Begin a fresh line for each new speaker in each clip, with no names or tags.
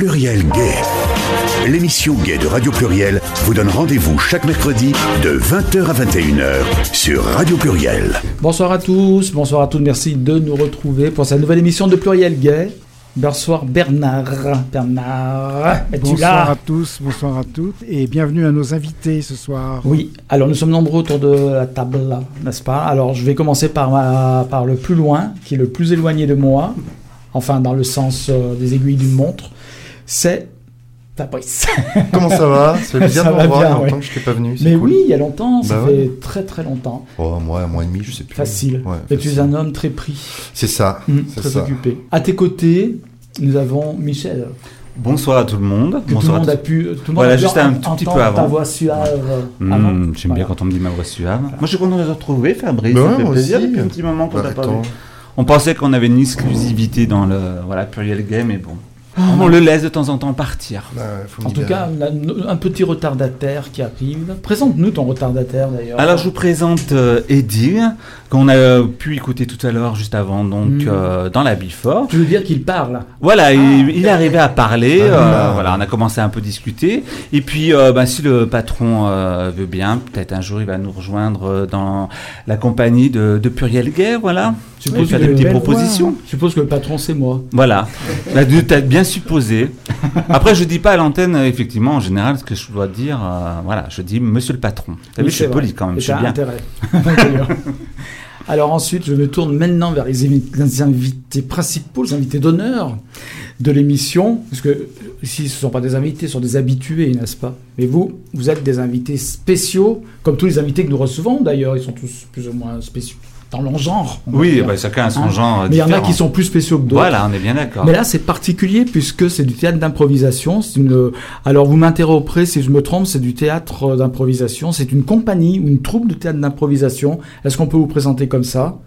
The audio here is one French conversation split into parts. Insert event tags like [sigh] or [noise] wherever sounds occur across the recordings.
Pluriel Gay. L'émission Gay de Radio Pluriel vous donne rendez-vous chaque mercredi de 20h à 21h sur Radio Pluriel.
Bonsoir à tous, bonsoir à toutes, merci de nous retrouver pour cette nouvelle émission de Pluriel Gay. Bonsoir Bernard. Bernard, es-tu
Bonsoir
là?
à tous, bonsoir à toutes et bienvenue à nos invités ce soir.
Oui, alors nous sommes nombreux autour de la table, n'est-ce pas? Alors je vais commencer par, ma- par le plus loin, qui est le plus éloigné de moi, enfin dans le sens euh, des aiguilles d'une montre, c'est Fabrice. [laughs]
Comment ça va? Ça fait plaisir
Ça
de vous revoir, il y a longtemps
ouais.
que je t'ai pas venu. c'est
Mais
cool.
oui, il y a longtemps, ça
Bah
fait
ouais.
très très longtemps.
Oh, un mois, un mois et demi, je sais plus.
Facile.
Ouais,
Et tu es un homme très pris,
C'est ça, c'est
très
ça.
occupé. À tes côtés, nous avons Michel.
Bonsoir à tout le monde.
que tout le
Bonsoir
monde
à
a pu, tout le monde
Voilà,
a pu
juste un tout petit peu avant.
ta voix suave.
Mmh. J'aime
Voilà.
bien quand on me dit ma voix suave. Moi, je suis content de te retrouver, Fabrice.
Bah
ça
ouais,
fait
moi
plaisir
aussi.
depuis un petit moment qu'on
Bah,
t'a pas vu. On pensait qu'on avait une exclusivité dans le voilà, Pluriel Game, mais bon. On le laisse de temps en temps partir.
Bah,
En tout cas, un petit retardataire qui arrive. Présente-nous ton retardataire d'ailleurs.
Alors, je vous présente euh, Edil, qu'on a euh, pu écouter tout à l'heure, juste avant, donc
Mmh.
euh, dans la Bifort.
Tu veux dire qu'il parle?
Voilà, il, il est arrivé à parler.
Ah,
euh,
voilà.
on a commencé à un peu discuter. Et puis, euh, ben, si le patron euh, veut bien, peut-être un jour il va nous rejoindre dans la compagnie de, de Pluriel Gay. Voilà,
Tu
pour faire des petites propositions.
Je suppose que le patron c'est moi.
Voilà, t'as bien supposé. Après, je dis pas à l'antenne, effectivement, en général, ce que je dois dire. euh, voilà, je dis Monsieur le patron. T'as vu, je suis poli quand même. Je suis
t'as
bien.
intérêt. D'ailleurs. Alors ensuite, je me tourne maintenant vers les invités principaux, les invités d'honneur de l'émission, parce que euh, ici, ce ne sont pas des invités, ce sont des habitués, n'est-ce pas? Mais vous, vous êtes des invités spéciaux, comme tous les invités que nous recevons d'ailleurs, ils sont tous plus ou moins spéciaux dans leur genre.
Oui, bah, chacun a son
Hein
genre.
Mais il y en a qui sont plus spéciaux que d'autres.
Voilà, on est bien d'accord.
Mais là, c'est particulier puisque c'est du théâtre d'improvisation. C'est une. Alors, vous m'interrogerez si je me trompe. C'est du théâtre euh, d'improvisation. C'est une compagnie ou une troupe de théâtre d'improvisation. Est-ce qu'on peut vous présenter comme ça?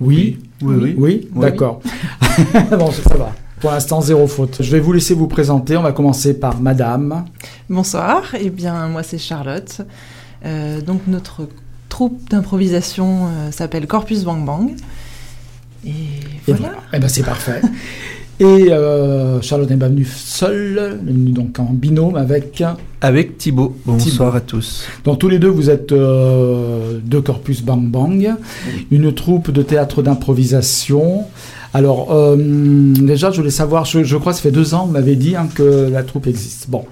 Oui.
Oui, oui.
Oui.
Oui.
D'accord. [laughs] bon, ça va. Pour l'instant, zéro faute. Je vais vous laisser vous présenter. On va commencer par Madame.
Bonsoir, eh bien moi c'est Charlotte. Euh, donc notre troupe d'improvisation euh, s'appelle Corpus Bang Bang. Et
Et
voilà.
Eh ben, c'est parfait. [laughs] Et euh, Charlotte n'est pas venue seule, elle est venue donc en binôme avec.
Avec Thibaut. Bonsoir à tous.
Donc tous les deux, vous êtes euh, de Corpus Bang Bang, une troupe de théâtre d'improvisation. Alors euh, déjà, je voulais savoir, je, je crois que ça fait deux ans, vous m'avez dit hein, que la troupe existe. Bon,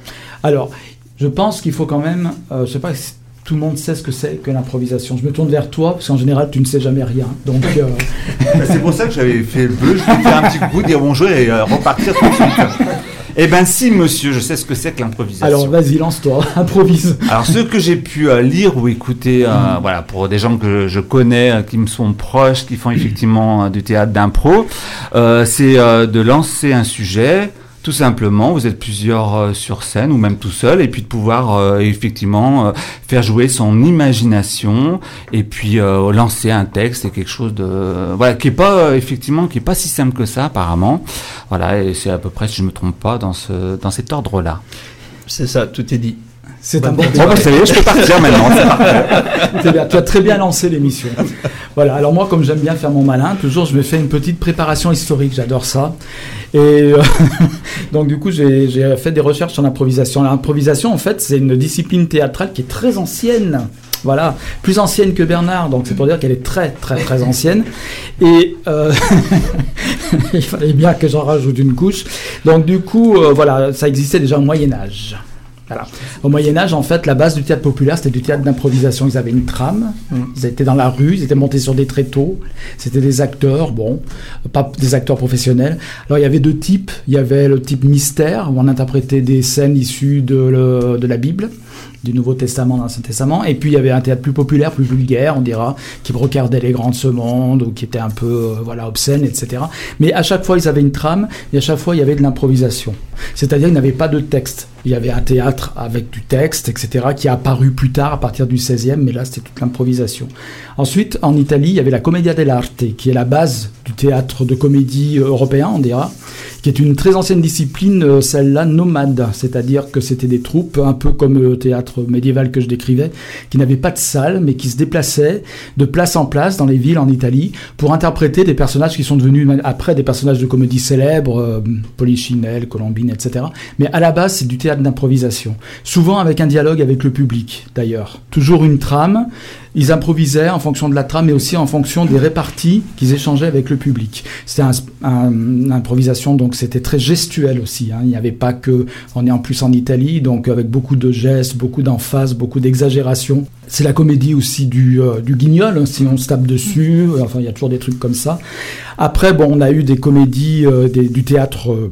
alors je pense qu'il faut quand même, euh, je sais pas si tout le monde sait ce que c'est que l'improvisation. Je me tourne vers toi parce qu'en général, tu ne sais jamais rien. Donc euh, [laughs]
Bah, C'est pour ça que j'avais fait le bleu, je voulais faire un petit coup, dire bonjour et euh, repartir tout de suite. Eh ben si, monsieur, je sais ce que c'est que l'improvisation.
alors vas-y, lance-toi, [laughs] improvise.
Alors, ce que j'ai pu euh, lire ou écouter, euh,
Mm.
voilà, pour des gens que je connais, euh, qui me sont proches, qui font effectivement du théâtre d'impro, c'est de lancer un sujet. Tout simplement, vous êtes plusieurs euh, sur scène ou même tout seul, et puis de pouvoir euh, effectivement euh, faire jouer son imagination, et puis lancer un texte et quelque chose de voilà qui est pas effectivement qui est pas si simple que ça apparemment. Voilà, et c'est à peu près si je me trompe pas dans ce dans cet ordre-là.
C'est ça, tout est dit.
C'est un
bon,
je peux partir maintenant. [laughs]
bien, tu as très bien lancé l'émission. Voilà, alors moi, comme j'aime bien faire mon malin, toujours je me fais une petite préparation historique, j'adore ça. Et euh, [laughs] donc, du coup, j'ai fait des recherches sur l'improvisation. L'improvisation, en fait, c'est une discipline théâtrale qui est très ancienne. Voilà, plus ancienne que Bernard, donc c'est pour dire qu'elle est très, très, très ancienne. Et euh, [laughs] il fallait bien que j'en rajoute une couche. Donc, du coup, euh, voilà, ça existait déjà au Moyen-Âge. Voilà. Au Moyen Âge, en fait, la base du théâtre populaire, c'était du théâtre d'improvisation. Ils avaient une trame, ils étaient dans la rue, ils étaient montés sur des tréteaux. C'était des acteurs, bon, pas des acteurs professionnels. Alors il y avait deux types. Il y avait le type mystère, où on interprétait des scènes issues de, le- de la Bible, du Nouveau Testament, de l'Ancien Testament. Et puis il y avait un théâtre plus populaire, plus vulgaire, on dira, qui regardait les grands de ce monde, ou qui était un peu, euh, voilà, obscène, etc. Mais à chaque fois, ils avaient une trame, et à chaque fois, il y avait de l'improvisation. C'est-à-dire, ils n'avaient pas de texte. Il y avait un théâtre avec du texte, etc., qui a apparu plus tard à partir du 16e, mais là c'était toute l'improvisation. Ensuite, en Italie, il y avait la Commedia dell'arte, qui est la base du théâtre de comédie européen, on dira, qui est une très ancienne discipline, euh, celle-là nomade, c'est-à-dire que c'était des troupes, un peu comme le théâtre médiéval que je décrivais, qui n'avaient pas de salle, mais qui se déplaçaient de place en place dans les villes en Italie pour interpréter des personnages qui sont devenus après des personnages de comédie célèbres, euh, Polichinelle, Colombine, etc. Mais à la base, c'est du théâtre d'improvisation, souvent avec un dialogue avec le public, d'ailleurs. Toujours une trame ils improvisaient en fonction de la trame, mais aussi en fonction des réparties qu'ils échangeaient avec le public. C'était un, une improvisation, donc c'était très gestuel aussi. Hein. Il n'y avait pas que, on est en plus en Italie, donc avec beaucoup de gestes, beaucoup d'emphase, beaucoup d'exagération. C'est la comédie aussi du, euh, du guignol, hein, si on se tape dessus. Enfin, il y a toujours des trucs comme ça. Après, bon, on a eu des comédies euh, du théâtre. Euh,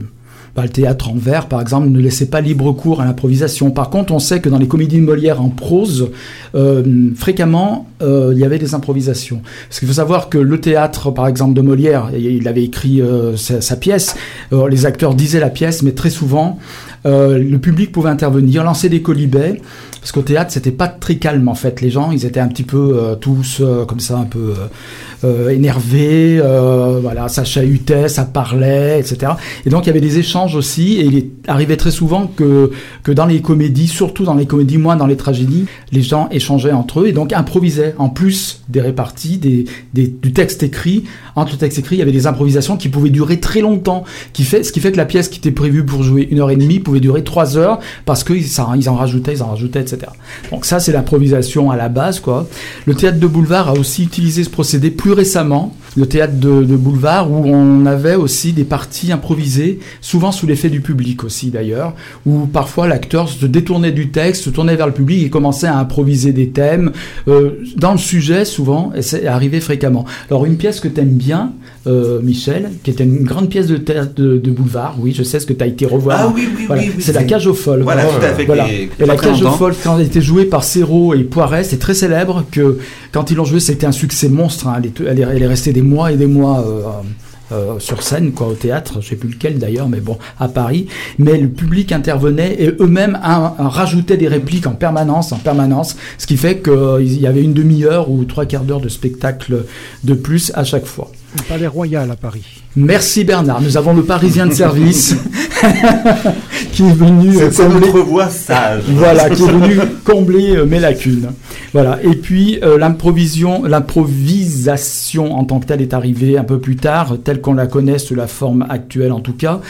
bah, le théâtre en vers, par exemple, ne laissait pas libre cours à l'improvisation. Par contre, on sait que dans les comédies de Molière en prose, euh, fréquemment, euh, il y avait des improvisations. Parce qu'il faut savoir que le théâtre, par exemple, de Molière, il avait écrit euh, sa, sa, pièce, les acteurs disaient la pièce, mais très souvent, le public pouvait intervenir, lancer des colibets, parce qu'au théâtre, c'était pas très calme en fait. Les gens, ils étaient un petit peu tous comme ça, un peu euh, énervé, euh, voilà, ça chahutait, ça parlait, etc. Et donc il y avait des échanges aussi, et il arrivé très souvent que, que dans les comédies, surtout dans les comédies, moins dans les tragédies, les gens échangeaient entre eux et donc improvisaient, en plus des réparties, des, du texte écrit. Entre le texte écrit, il y avait des improvisations qui pouvaient durer très longtemps, qui fait, ce qui fait que la pièce qui était prévue pour jouer une heure et demie pouvait durer trois heures, parce qu'ils ils en rajoutaient, ils en rajoutaient, etc. Donc ça, c'est l'improvisation à la base, quoi. Le théâtre de boulevard a aussi utilisé ce procédé plus récemment, le théâtre de, boulevard, où on avait aussi des parties improvisées, souvent sous l'effet du public aussi d'ailleurs, où parfois l'acteur se détournait du texte, se tournait vers le public et commençait à improviser des thèmes euh, dans le sujet souvent, et c'est arrivé fréquemment. Alors une pièce que tu aimes bien, euh, Michel, qui était une grande pièce de de, de boulevard, oui, je sais ce que tu as été revoir.
Ah oui, oui,
voilà.
oui, oui
c'est la cage aux folles.
Voilà, tout à fait.
Voilà. Et la cage aux folles, quand elle était jouée par Serrault et Poiret, c'est très célèbre que quand ils l'ont jouée, c'était un succès monstre. Hein. Elle, est, elle, est, elle, est, restée des mois et des mois. Euh, euh, sur scène, quoi, au théâtre, je sais plus lequel d'ailleurs, mais bon, à Paris. Mais le public intervenait et eux-mêmes rajoutaient des répliques en permanence, en permanence, ce qui fait qu'il y avait une demi-heure ou trois quarts d'heure de spectacle de plus à chaque fois.
Le Palais Royal à Paris.
Merci Bernard. Nous avons le Parisien de service [laughs] qui est venu
c'est combler notre voix sage.
Voilà, qui est venu [laughs] combler euh, mes lacunes. Voilà. Et puis euh, l'improvision, l'improvisation en tant que telle est arrivée un peu plus tard, telle qu'on la connaît sous la forme actuelle en tout cas.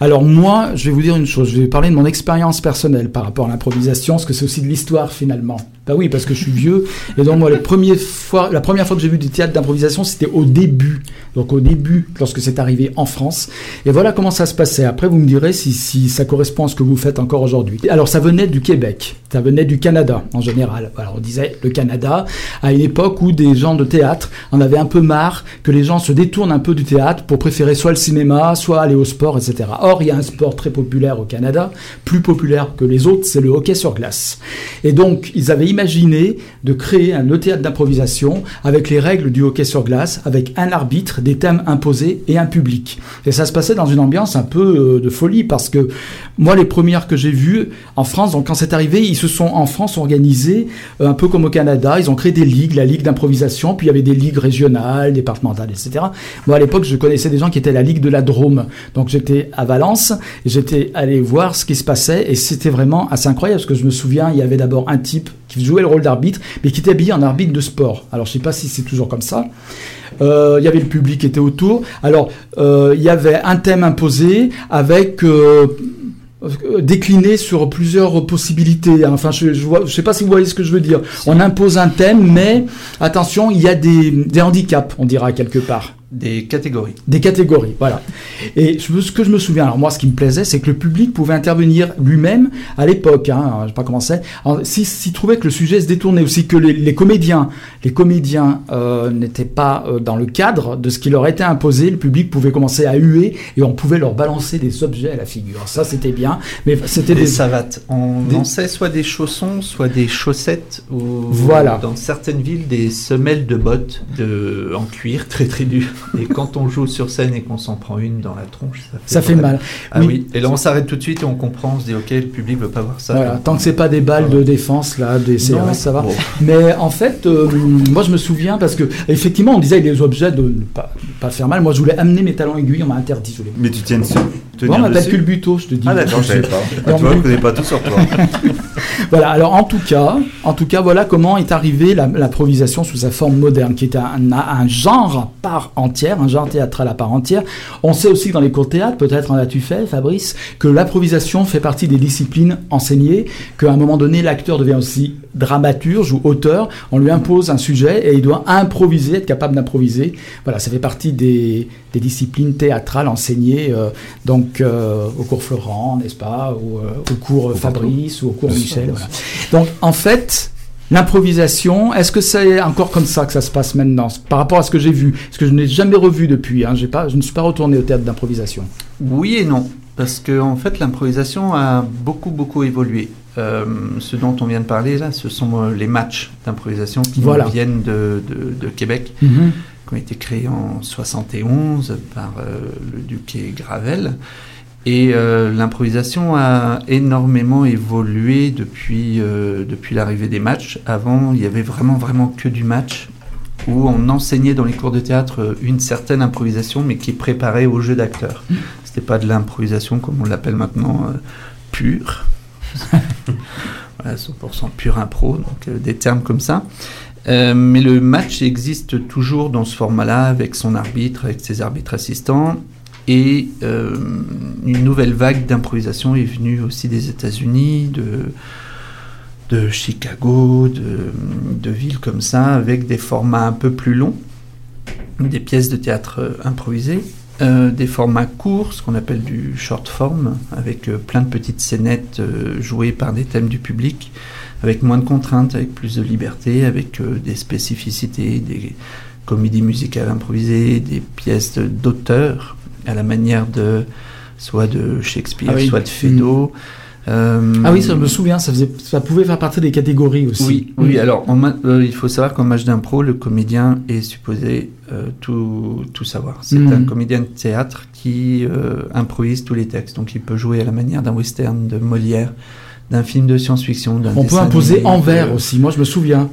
Alors moi, je vais vous dire une chose. Je vais parler de mon expérience personnelle par rapport à l'improvisation, parce que c'est aussi de l'histoire finalement. Bah oui, parce que je suis vieux. Et donc moi, la première fois, la première fois que j'ai vu du théâtre d'improvisation, c'était au début. Donc au début, lorsque c'est arrivé en France. Et voilà comment ça se passait. Après, vous me direz si, si ça correspond à ce que vous faites encore aujourd'hui. Alors ça venait du Québec, ça venait du Canada en général. Alors on disait le Canada à une époque où des gens de théâtre en avaient un peu marre que les gens se détournent un peu du théâtre pour préférer soit le cinéma, soit aller au sport, etc. Or, il y a un sport très populaire au Canada, plus populaire que les autres, c'est le hockey sur glace. Et donc, ils avaient imaginé de créer un théâtre d'improvisation avec les règles du hockey sur glace, avec un arbitre, des thèmes imposés et un public. Et ça se passait dans une ambiance un peu de folie parce que moi, les premières que j'ai vues en France, donc quand c'est arrivé, ils se sont en France organisés un peu comme au Canada. Ils ont créé des ligues, la ligue d'improvisation, puis il y avait des ligues régionales, départementales, etc. Moi, à l'époque, je connaissais des gens qui étaient la ligue de la Drôme. Donc j'étais à Valence, j'étais allé voir ce qui se passait et c'était vraiment assez incroyable parce que je me souviens, il y avait d'abord un type qui jouait le rôle d'arbitre, mais qui était habillé en arbitre de sport. Alors je sais pas si c'est toujours comme ça. Euh, il y avait le public qui était autour. Alors euh, il y avait un thème imposé avec euh, décliné sur plusieurs possibilités. Enfin, je, je, je sais pas si vous voyez ce que je veux dire. On impose un thème, mais attention, il y a des, des handicaps, on dira quelque part.
Des catégories.
Des catégories, voilà. Et ce que je me souviens, alors moi, ce qui me plaisait, c'est que le public pouvait intervenir lui-même à l'époque. Hein, je sais pas comment c'est. S'il si, si trouvait que le sujet se détournait aussi, que les, les comédiens, les comédiens euh, n'étaient pas euh, dans le cadre de ce qui leur était imposé, le public pouvait commencer à huer et on pouvait leur balancer des objets à la figure. Ça, c'était bien. Mais c'était
des,
des
savates. On des... lançait soit des chaussons, soit des chaussettes, ou
voilà.
dans certaines villes des semelles de bottes de en cuir très très dur. Et quand on joue sur scène et qu'on s'en prend une dans la tronche, ça fait,
Ça fait
vraiment-
mal.
Ah
Oui.
oui. Et là, on s'arrête tout de suite et on comprend, on se dit, ok, le public veut pas voir ça.
Voilà, tant que c'est pas des balles de défense là, des CRS,
Non.
ça va.
Bon.
Mais en fait, euh, moi je me souviens parce que effectivement on disait avec les objets de ne pas, pas faire mal. Moi je voulais amener mes talons aiguilles, on m'a interdit. Je voulais.
Mais tu tiens dessus. Tenir
on m'appelle
dessus.
culbuto, je te dis.
Ah d'accord, je savais [laughs] pas. Ah, tu vois, je connais pas tout sur toi. [laughs]
Voilà, alors en tout cas, en tout cas, voilà comment est arrivée l'improvisation sous sa forme moderne, qui est un, un genre à part entière, un genre théâtral à part entière. On sait aussi que dans les cours de théâtre, peut-être en as-tu fait, Fabrice, que l'improvisation fait partie des disciplines enseignées, qu'à un moment donné, l'acteur devient aussi dramaturge ou auteur. On lui impose un sujet et il doit improviser, être capable d'improviser. Voilà, ça fait partie des, des disciplines théâtrales enseignées euh, donc euh, au cours Florent, n'est-ce pas, ou euh, au cours Fabrice ou au cours Michel. voilà. Donc en fait, l'improvisation, est-ce que c'est encore comme ça que ça se passe maintenant par rapport à ce que j'ai vu, ce que je n'ai jamais revu depuis. Hein, pas, je ne suis pas retourné au théâtre d'improvisation.
Oui et non, parce que en fait l'improvisation a beaucoup beaucoup évolué. Euh, ce dont on vient de parler là, ce sont les matchs d'improvisation qui
Voilà.
viennent de, de- de Québec, qui ont été créés en 71 par euh, le duc Gravel. Et euh, l'improvisation a énormément évolué depuis, euh, depuis l'arrivée des matchs. Avant, il y avait vraiment vraiment que du match où on enseignait dans les cours de théâtre une certaine improvisation, mais qui préparée au jeu d'acteur. C'était pas de l'improvisation comme on l'appelle maintenant euh, pure. [laughs] voilà, 100% pure impro, donc des termes comme ça. Euh, mais le match existe toujours dans ce format-là, avec son arbitre, avec ses arbitres assistants. Et euh, une nouvelle vague d'improvisation est venue aussi des États-Unis, de, Chicago, de, villes comme ça, avec des formats un peu plus longs, des pièces de théâtre euh, improvisées, des formats courts, ce qu'on appelle du short form, avec plein de petites scénettes jouées par des thèmes du public, avec moins de contraintes, avec plus de liberté, avec euh, des spécificités, des comédies musicales improvisées, des pièces d'auteurs, à la manière de soit de Shakespeare,
Ah oui.
soit de Feydeau. Euh,
Ah oui, ça je me souviens, ça, faisait, ça pouvait faire partie des catégories aussi.
oui, oui. Alors, en ma- euh, il faut savoir qu'en match d'impro, le comédien est supposé euh, tout, tout savoir. C'est
Mhm.
un comédien de théâtre qui euh, improvise tous les textes. Donc, il peut jouer à la manière d'un western, de Molière, d'un film de science-fiction,
On peut imposer en vers
de-
aussi. Moi, je me souviens.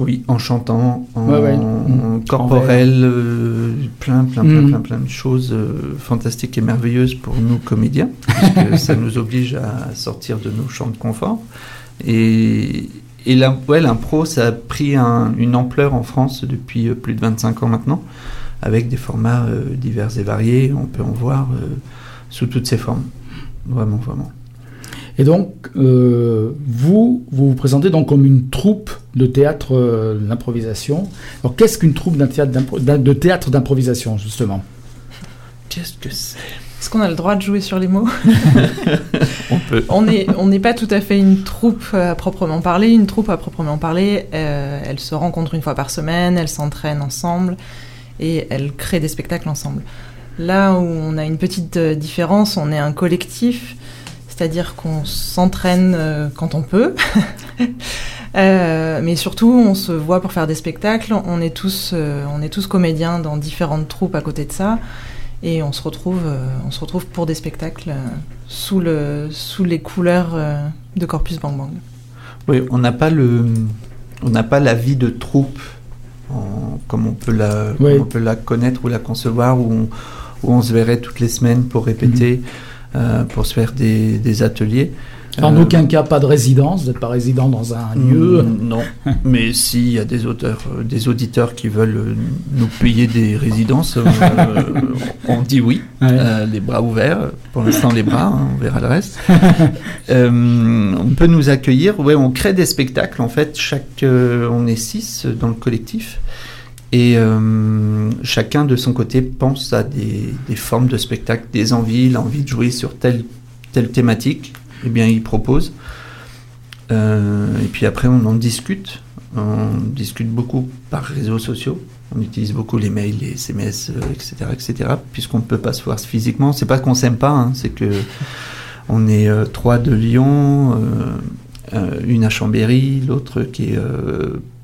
Oui, en chantant, en,
Ouais, ouais.
en corporel, euh, plein, plein, plein,
Mhm.
plein, plein de choses euh, fantastiques et merveilleuses pour nous comédiens, [laughs] parce que ça nous oblige à sortir de nos champs de confort. Et, et l'im- ouais, l'impro, ça a pris un- une ampleur en France depuis euh, plus de 25 ans maintenant, avec des formats euh, divers et variés. On peut en voir euh, sous toutes ses formes. Vraiment, vraiment.
Et donc, euh, vous, vous vous présentez donc comme une troupe de théâtre euh, d'improvisation. Alors, qu'est-ce qu'une troupe d'un théâtre d'impro- d'un- de théâtre d'improvisation, justement?
Qu'est-ce que c'est?
Est-ce qu'on a le droit de jouer sur les mots? [laughs]
On peut.
On n'est on n'est pas tout à fait une troupe à proprement parler. Une troupe à proprement parler, euh, elle se rencontre une fois par semaine, elle s'entraîne ensemble et elle crée des spectacles ensemble. Là où on a une petite différence, on est un collectif, c'est-à-dire qu'on s'entraîne euh, quand on peut. [laughs] Euh, mais surtout, on se voit pour faire des spectacles. On est tous, euh, on est tous comédiens dans différentes troupes à côté de ça, et on se retrouve, euh, on se retrouve pour des spectacles euh, sous le, sous les couleurs euh, de Corpus Bang Bang.
Oui, on n'a pas le, on n'a pas la vie de troupe en- comme on peut la,
Oui.
comme on peut la connaître ou la concevoir, où on, où on se verrait toutes les semaines pour répéter, euh, pour se faire des, des ateliers.
En
Euh,
aucun cas, pas de résidence. Vous n'êtes pas résident dans un lieu.
Mm, Non, [laughs] mais s'il y a des auteurs, euh, des auditeurs qui veulent nous payer des résidences, euh, [laughs] on dit oui,
Ouais.
euh, les bras ouverts. Pour l'instant, les bras, hein, on verra le reste. [laughs] On peut nous accueillir. Ouais, on crée des spectacles. En fait, chaque, on est six dans le collectif. Et euh, chacun de son côté pense à des, des formes de spectacle, des envies, l'envie de jouer sur telle, telle thématique. Eh bien, il propose. Euh, et puis après, on en discute. On discute beaucoup par réseaux sociaux. On utilise beaucoup les mails, les SMS, etc., etc. Puisqu'on ne peut pas se voir physiquement. C'est pas qu'on s'aime pas, hein, c'est que [laughs] on est euh, trois de Lyon, euh, une à Chambéry, l'autre qui est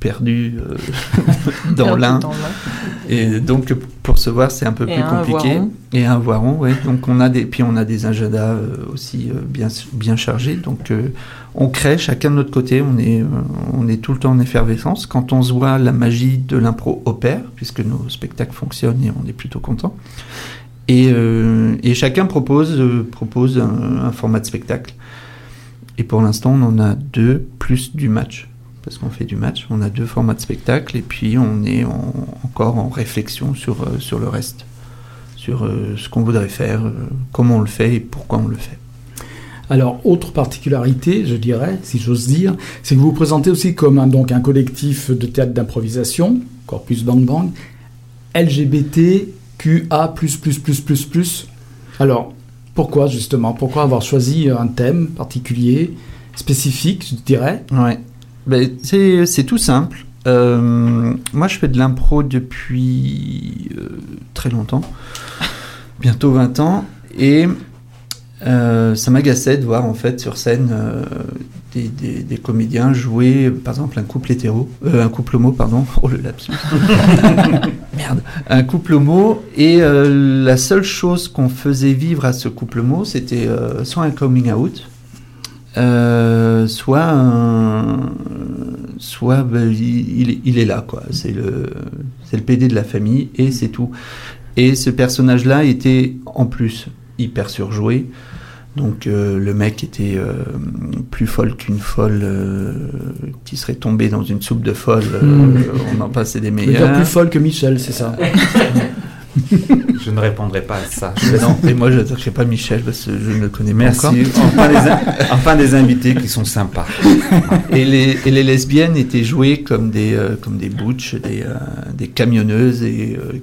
perdue euh, [laughs] dans
Perdu
l'Ain. Et donc pour se voir, c'est un peu
Et
plus
un
compliqué.
voiron.
Et un voiron, ouais. Donc on a des, puis on a des agendas euh, aussi euh, bien bien chargés. Donc on crée chacun de notre côté. On est on est tout le temps en effervescence. Quand on se voit, la magie de l'impro opère puisque nos spectacles fonctionnent et on est plutôt content. Et, et chacun propose propose un, un format de spectacle. Et pour l'instant, on en a deux plus du match. Parce qu'on fait du match, on a deux formats de spectacle et puis on est en- encore en réflexion sur, euh, sur le reste, sur euh, ce qu'on voudrait faire, euh, comment on le fait et pourquoi on le fait.
Alors, autre particularité, je dirais, si j'ose dire, c'est que vous vous présentez aussi comme un, donc, un collectif de théâtre d'improvisation, Corpus Bang Bang, LGBTQA+++++. Alors, pourquoi justement Pourquoi avoir choisi un thème particulier, spécifique, je dirais?
Ouais. Ben, c'est, tout simple. Euh, moi, je fais de l'impro depuis euh, très longtemps, [laughs] bientôt 20 ans, et euh, ça m'agaçait de voir en fait sur scène des, des- des comédiens jouer, par exemple, un couple hétéro, un couple homo, pardon, [laughs] oh le lapsus, [laughs] merde, un couple homo, et la seule chose qu'on faisait vivre à ce couple homo, c'était soit un coming out, euh, soit un- soit ben, il, il est- là quoi. C'est le c'est le PD de la famille et c'est tout. Et ce personnage là était en plus hyper surjoué. Donc euh, le mec était euh, plus folle qu'une folle euh, qui serait tombée dans une soupe de folle euh,
Hmm.
on en passait des meilleurs
plus folle que Michel, c'est ça [laughs] [laughs]
Je ne répondrai pas à ça.
non et moi je n'attaquerai pas Michel parce que je ne le connais pas
Merci. [laughs]
encore
Enfin des, in- enfin des invités qui sont sympas. [laughs]
Et les, et les lesbiennes étaient jouées comme des, euh, comme des butch, des, euh, des camionneuses et euh,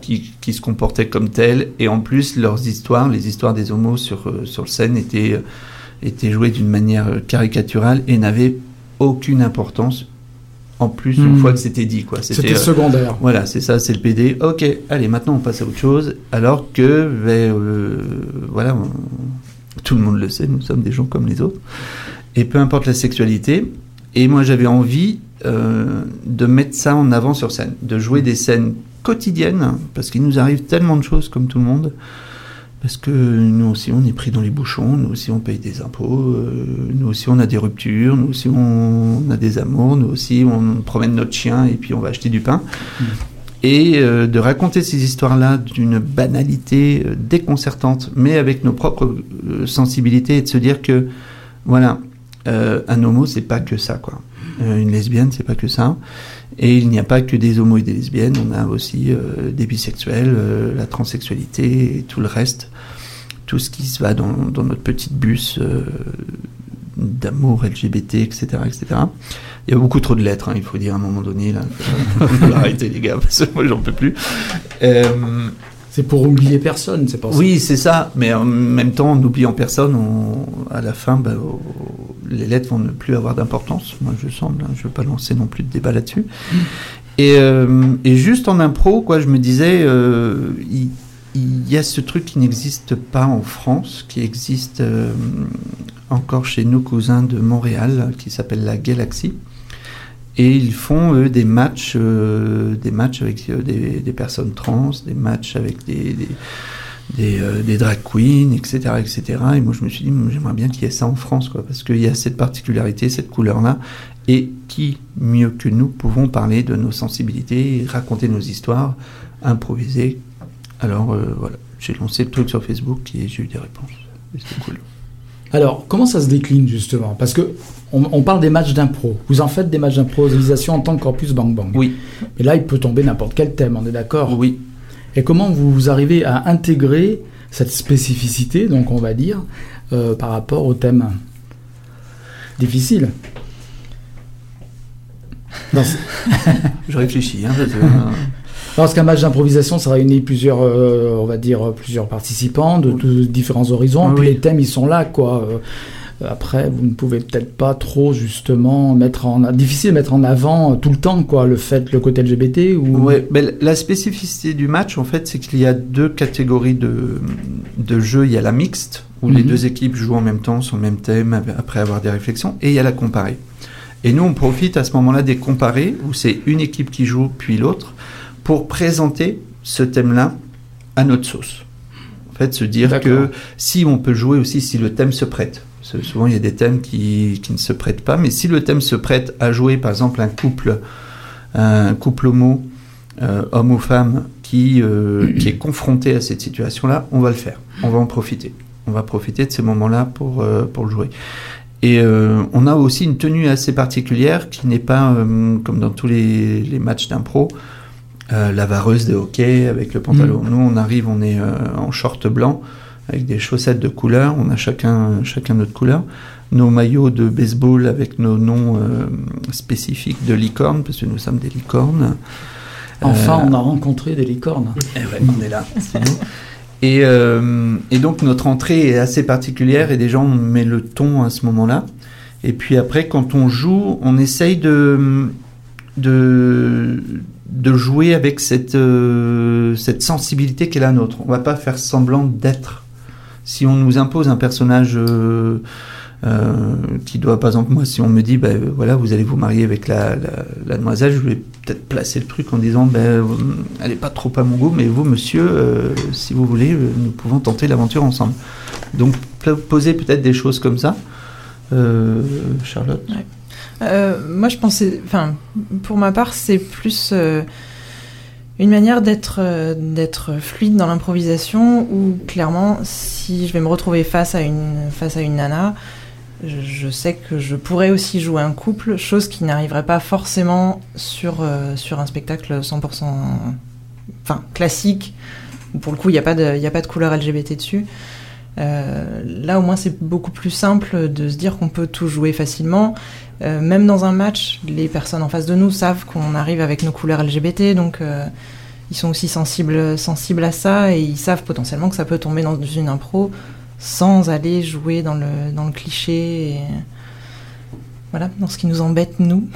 qui, qui, qui se comportaient comme telles. Et en plus, leurs histoires, les histoires des homos sur, euh, sur scène étaient, euh, étaient jouées d'une manière caricaturale et n'avaient aucune importance. En plus, une
Hmm.
fois que c'était dit, quoi.
C'était
euh,
secondaire.
voilà, c'est ça, c'est le PD. Ok, allez, maintenant on passe à autre chose. Alors que, ben, euh, voilà, on- tout le monde le sait, nous sommes des gens comme les autres. Et peu importe la sexualité. Et moi, j'avais envie euh, de mettre ça en avant sur scène, de jouer des scènes quotidiennes, parce qu'il nous arrive tellement de choses comme tout le monde. Parce que nous aussi, on est pris dans les bouchons, nous aussi, on paye des impôts, euh, nous aussi, on a des ruptures, nous aussi, on a des amours, nous aussi, on promène notre chien et puis on va acheter du pain. Et euh, de raconter ces histoires-là d'une banalité euh, déconcertante, mais avec nos propres euh, sensibilités, et de se dire que, voilà, un homo, c'est pas que ça, quoi. Une lesbienne, c'est pas que ça. Et il n'y a pas que des homos et des lesbiennes, on a aussi euh, des bisexuels, euh, la transsexualité et tout le reste. Tout ce qui se va dans, dans notre petite bus euh, d'amour LGBT, etc., etc. Il y a beaucoup trop de lettres, hein, il faut dire à un moment donné. Là. [laughs] Faut arrêter les gars, parce que moi j'en peux plus. Euh,
C'est pour oublier personne, c'est pour ça.
oui, c'est ça, mais en même temps, en n'oubliant personne, on- à la fin, bah, les lettres vont ne plus avoir d'importance, moi je semble, hein, je ne veux pas lancer non plus de débat là-dessus. Et, euh, et juste en impro, quoi, je me disais, euh, il, il y a ce truc qui n'existe pas en France, qui existe euh, encore chez nos cousins de Montréal, qui s'appelle la Galaxy. Et ils font eux des matchs, euh, des matchs avec euh, des, personnes trans, des matchs avec des, des, drag queens, etc., etc. Et moi, je me suis dit, j'aimerais bien qu'il y ait ça en France, parce qu'il y a cette particularité, cette couleur-là. Et qui mieux que nous pouvons parler de nos sensibilités, raconter nos histoires, improviser. Alors euh, voilà, j'ai lancé le truc sur Facebook et j'ai eu des réponses. C'était cool.
Alors, comment ça se décline justement? Parce que on, on parle des matchs d'impro. Vous en faites des matchs d'improvisation en tant que Corpus Bang Bang.
Oui,
Mais là, il peut tomber n'importe quel thème, on est d'accord?
Oui.
Et comment vous arrivez à intégrer cette spécificité, donc on va dire, euh, par rapport au thème? Difficile [laughs]
Je réfléchis. Hein, parce que, euh,
Parce qu'un match d'improvisation, ça réunit plusieurs, euh, on va dire, plusieurs participants de, de différents horizons.
Ah
et puis
oui.
les thèmes, ils sont là, quoi. Euh, Après, vous ne pouvez peut-être pas trop, justement, mettre en... Difficile de mettre en avant tout le temps, quoi, le fait, le côté LGBT ou...
Ouais, ben, la spécificité du match, en fait, c'est qu'il y a deux catégories de, de jeux. Il y a la mixte, où les
Mhm.
deux équipes jouent en même temps sur le même thème, après avoir des réflexions, et il y a la comparée. Et nous, on profite à ce moment-là des comparés, où c'est une équipe qui joue, puis l'autre, pour présenter ce thème-là à notre sauce. En fait, se dire que si on peut jouer aussi, si le thème se prête. Parce que souvent, il y a des thèmes qui, qui ne se prêtent pas, mais si le thème se prête à jouer, par exemple, un couple, un couple homo, euh, homme ou femme, qui, euh, [clears throat] qui est confronté à cette situation-là, on va le faire. On va en profiter. On va profiter de ces moments-là pour, euh, pour le jouer. Et euh, on a aussi une tenue assez particulière qui n'est pas, euh, comme dans tous les, les matchs d'impro, euh, la vareuse de hockey avec le pantalon.
Mm.
Nous, on arrive, on est euh, en short blanc avec des chaussettes de couleur. On a chacun, chacun notre couleur. Nos maillots de baseball avec nos noms euh, spécifiques de licorne, parce que nous sommes des licornes.
Enfin, on a rencontré des licornes.
eh ouais, on est là, c'est nous. Et, euh, et donc notre entrée est assez particulière et déjà on met le ton à ce moment-là. Et puis après, quand on joue, on essaye de, de, de jouer avec cette, euh, cette sensibilité qui est la nôtre. On va pas faire semblant d'être. Si on nous impose un personnage euh, euh, qui doit, par exemple, moi, si on me dit, ben, voilà, vous allez vous marier avec la, la, demoiselle, je vais peut-être placer le truc en disant, ben, elle n'est pas trop à mon goût, mais vous, monsieur, si vous voulez, nous pouvons tenter l'aventure ensemble. Donc, poser peut-être des choses comme ça. Charlotte?
Euh, moi, je pensais, enfin, pour ma part, c'est plus euh, une manière d'être euh, d'être fluide dans l'improvisation où clairement, si je vais me retrouver face à une face à une nana, je, sais que je pourrais aussi jouer un couple, chose qui n'arriverait pas forcément sur sur un spectacle 100% enfin classique pour le coup il n'y a pas de il a pas de couleur LGBT dessus. Euh, là, au moins, c'est beaucoup plus simple de se dire qu'on peut tout jouer facilement. Euh, même dans un match, les personnes en face de nous savent qu'on arrive avec nos couleurs LGBT, donc euh, ils sont aussi sensibles, sensibles à ça et ils savent potentiellement que ça peut tomber dans une impro sans aller jouer dans le, dans le cliché. Et... Voilà, dans ce qui nous embête, nous.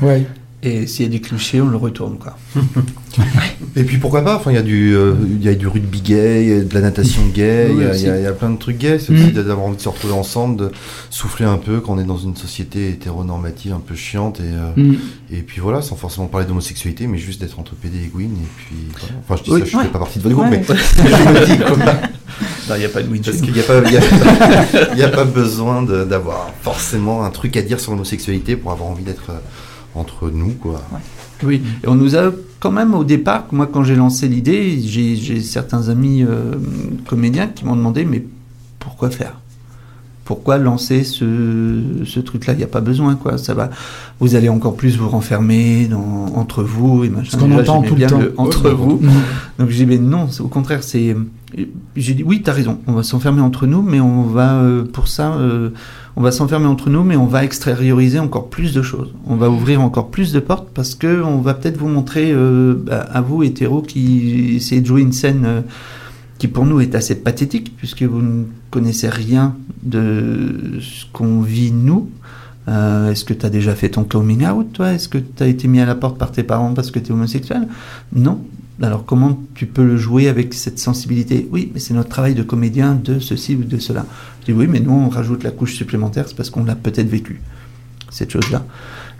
Ouais.
Et s'il y a des clichés, on le retourne, quoi. [laughs]
Et puis pourquoi pas Enfin, il y a du, euh, il y a du rugby gay, il y a de la natation gay, il y a-
Oui,
il y, a-
aussi.
il y a plein de trucs gays. C'est
Mm.
aussi d'avoir envie de se retrouver ensemble, de souffler un peu quand on est dans une société hétéronormative un peu chiante et euh,
Mm.
et puis voilà, sans forcément parler d'homosexualité, mais juste d'être entre PD et Gwyn et puis voilà. Enfin, je dis
Oui,
ça, je
ouais.
fais pas partie de votre groupe,
Ouais.
mais je me dis quoi.
Non, il n'y a pas de
Parce qu'il n'y a pas, [laughs] il y a, a pas besoin d'avoir forcément un truc à dire sur l'homosexualité pour avoir envie d'être euh, entre nous, quoi.
Oui, et on nous a quand même au départ, moi quand j'ai lancé l'idée, j'ai certains amis euh, comédiens qui m'ont demandé mais pourquoi faire? Pourquoi lancer ce, ce truc-là? Il n'y a pas besoin, quoi. Ça va, vous allez encore plus vous renfermer dans, entre vous et machin.
Ce qu'on entend tout le
bien
temps.
entre vous. [laughs] Donc j'ai dit, mais non, c'est- au contraire, c'est. J'ai dit, oui, t'as raison, on va s'enfermer entre nous, mais on va, euh, pour ça, euh, on va s'enfermer entre nous, mais on va extérioriser encore plus de choses. On va ouvrir encore plus de portes parce que on va peut-être vous montrer, euh, bah, à vous, hétéros, qui essayez de jouer une scène euh, qui pour nous est assez pathétique, puisque vous ne connaissez rien de ce qu'on vit nous. Euh, Est-ce que tu as déjà fait ton coming out, toi? Est-ce que tu as été mis à la porte par tes parents parce que tu es homosexuel? Non. Alors comment tu peux le jouer avec cette sensibilité? Oui, mais c'est notre travail de comédien de ceci ou de cela. Je dis oui, mais nous on rajoute la couche supplémentaire, c'est parce qu'on l'a peut-être vécu, cette chose-là.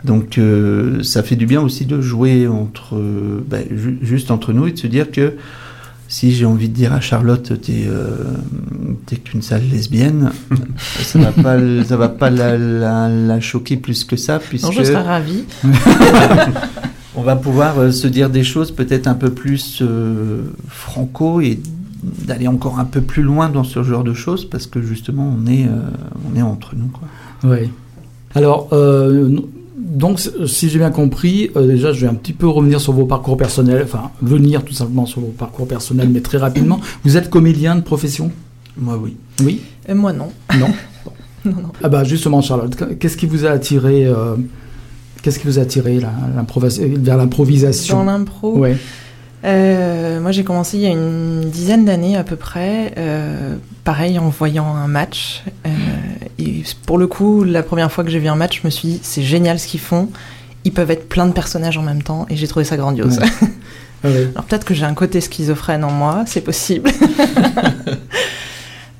Donc euh, ça fait du bien aussi de jouer entre, euh, ben, ju- juste entre nous et de se dire que si j'ai envie de dire à Charlotte, t'es euh, t'es qu'une sale lesbienne, [laughs] ça va pas, ça va pas la, la- la choquer plus que ça, puisque
Non, je serais ravie. [laughs]
on va pouvoir euh, se dire des choses peut-être un peu plus euh, franco et d'aller encore un peu plus loin dans ce genre de choses parce que justement on est, euh, on est entre nous. Quoi.
Oui. Alors, euh, donc, c- si j'ai bien compris, euh, déjà, je vais un petit peu revenir sur vos parcours personnels, enfin, venir tout simplement sur vos parcours personnels, mais très rapidement. [coughs] Vous êtes comédien de profession?
Moi oui.
Oui?
Et moi, non.
Non? [laughs]
Non, non.
Ah bah justement, Charlotte, qu- qu'est-ce qui vous a attiré euh, Qu'est-ce qui vous a attiré là, vers
Dans
l'improvisation
l'impro,
Ouais.
Euh, moi, j'ai commencé il y a une dizaine d'années à peu près, euh, pareil en voyant un match. Et pour le coup, la première fois que j'ai vu un match, je me suis dit c'est génial ce qu'ils font. Ils peuvent être plein de personnages en même temps, et j'ai trouvé ça grandiose.
Ouais. Ah [laughs] ouais.
Alors peut-être que j'ai un côté schizophrène en moi, c'est possible. [laughs]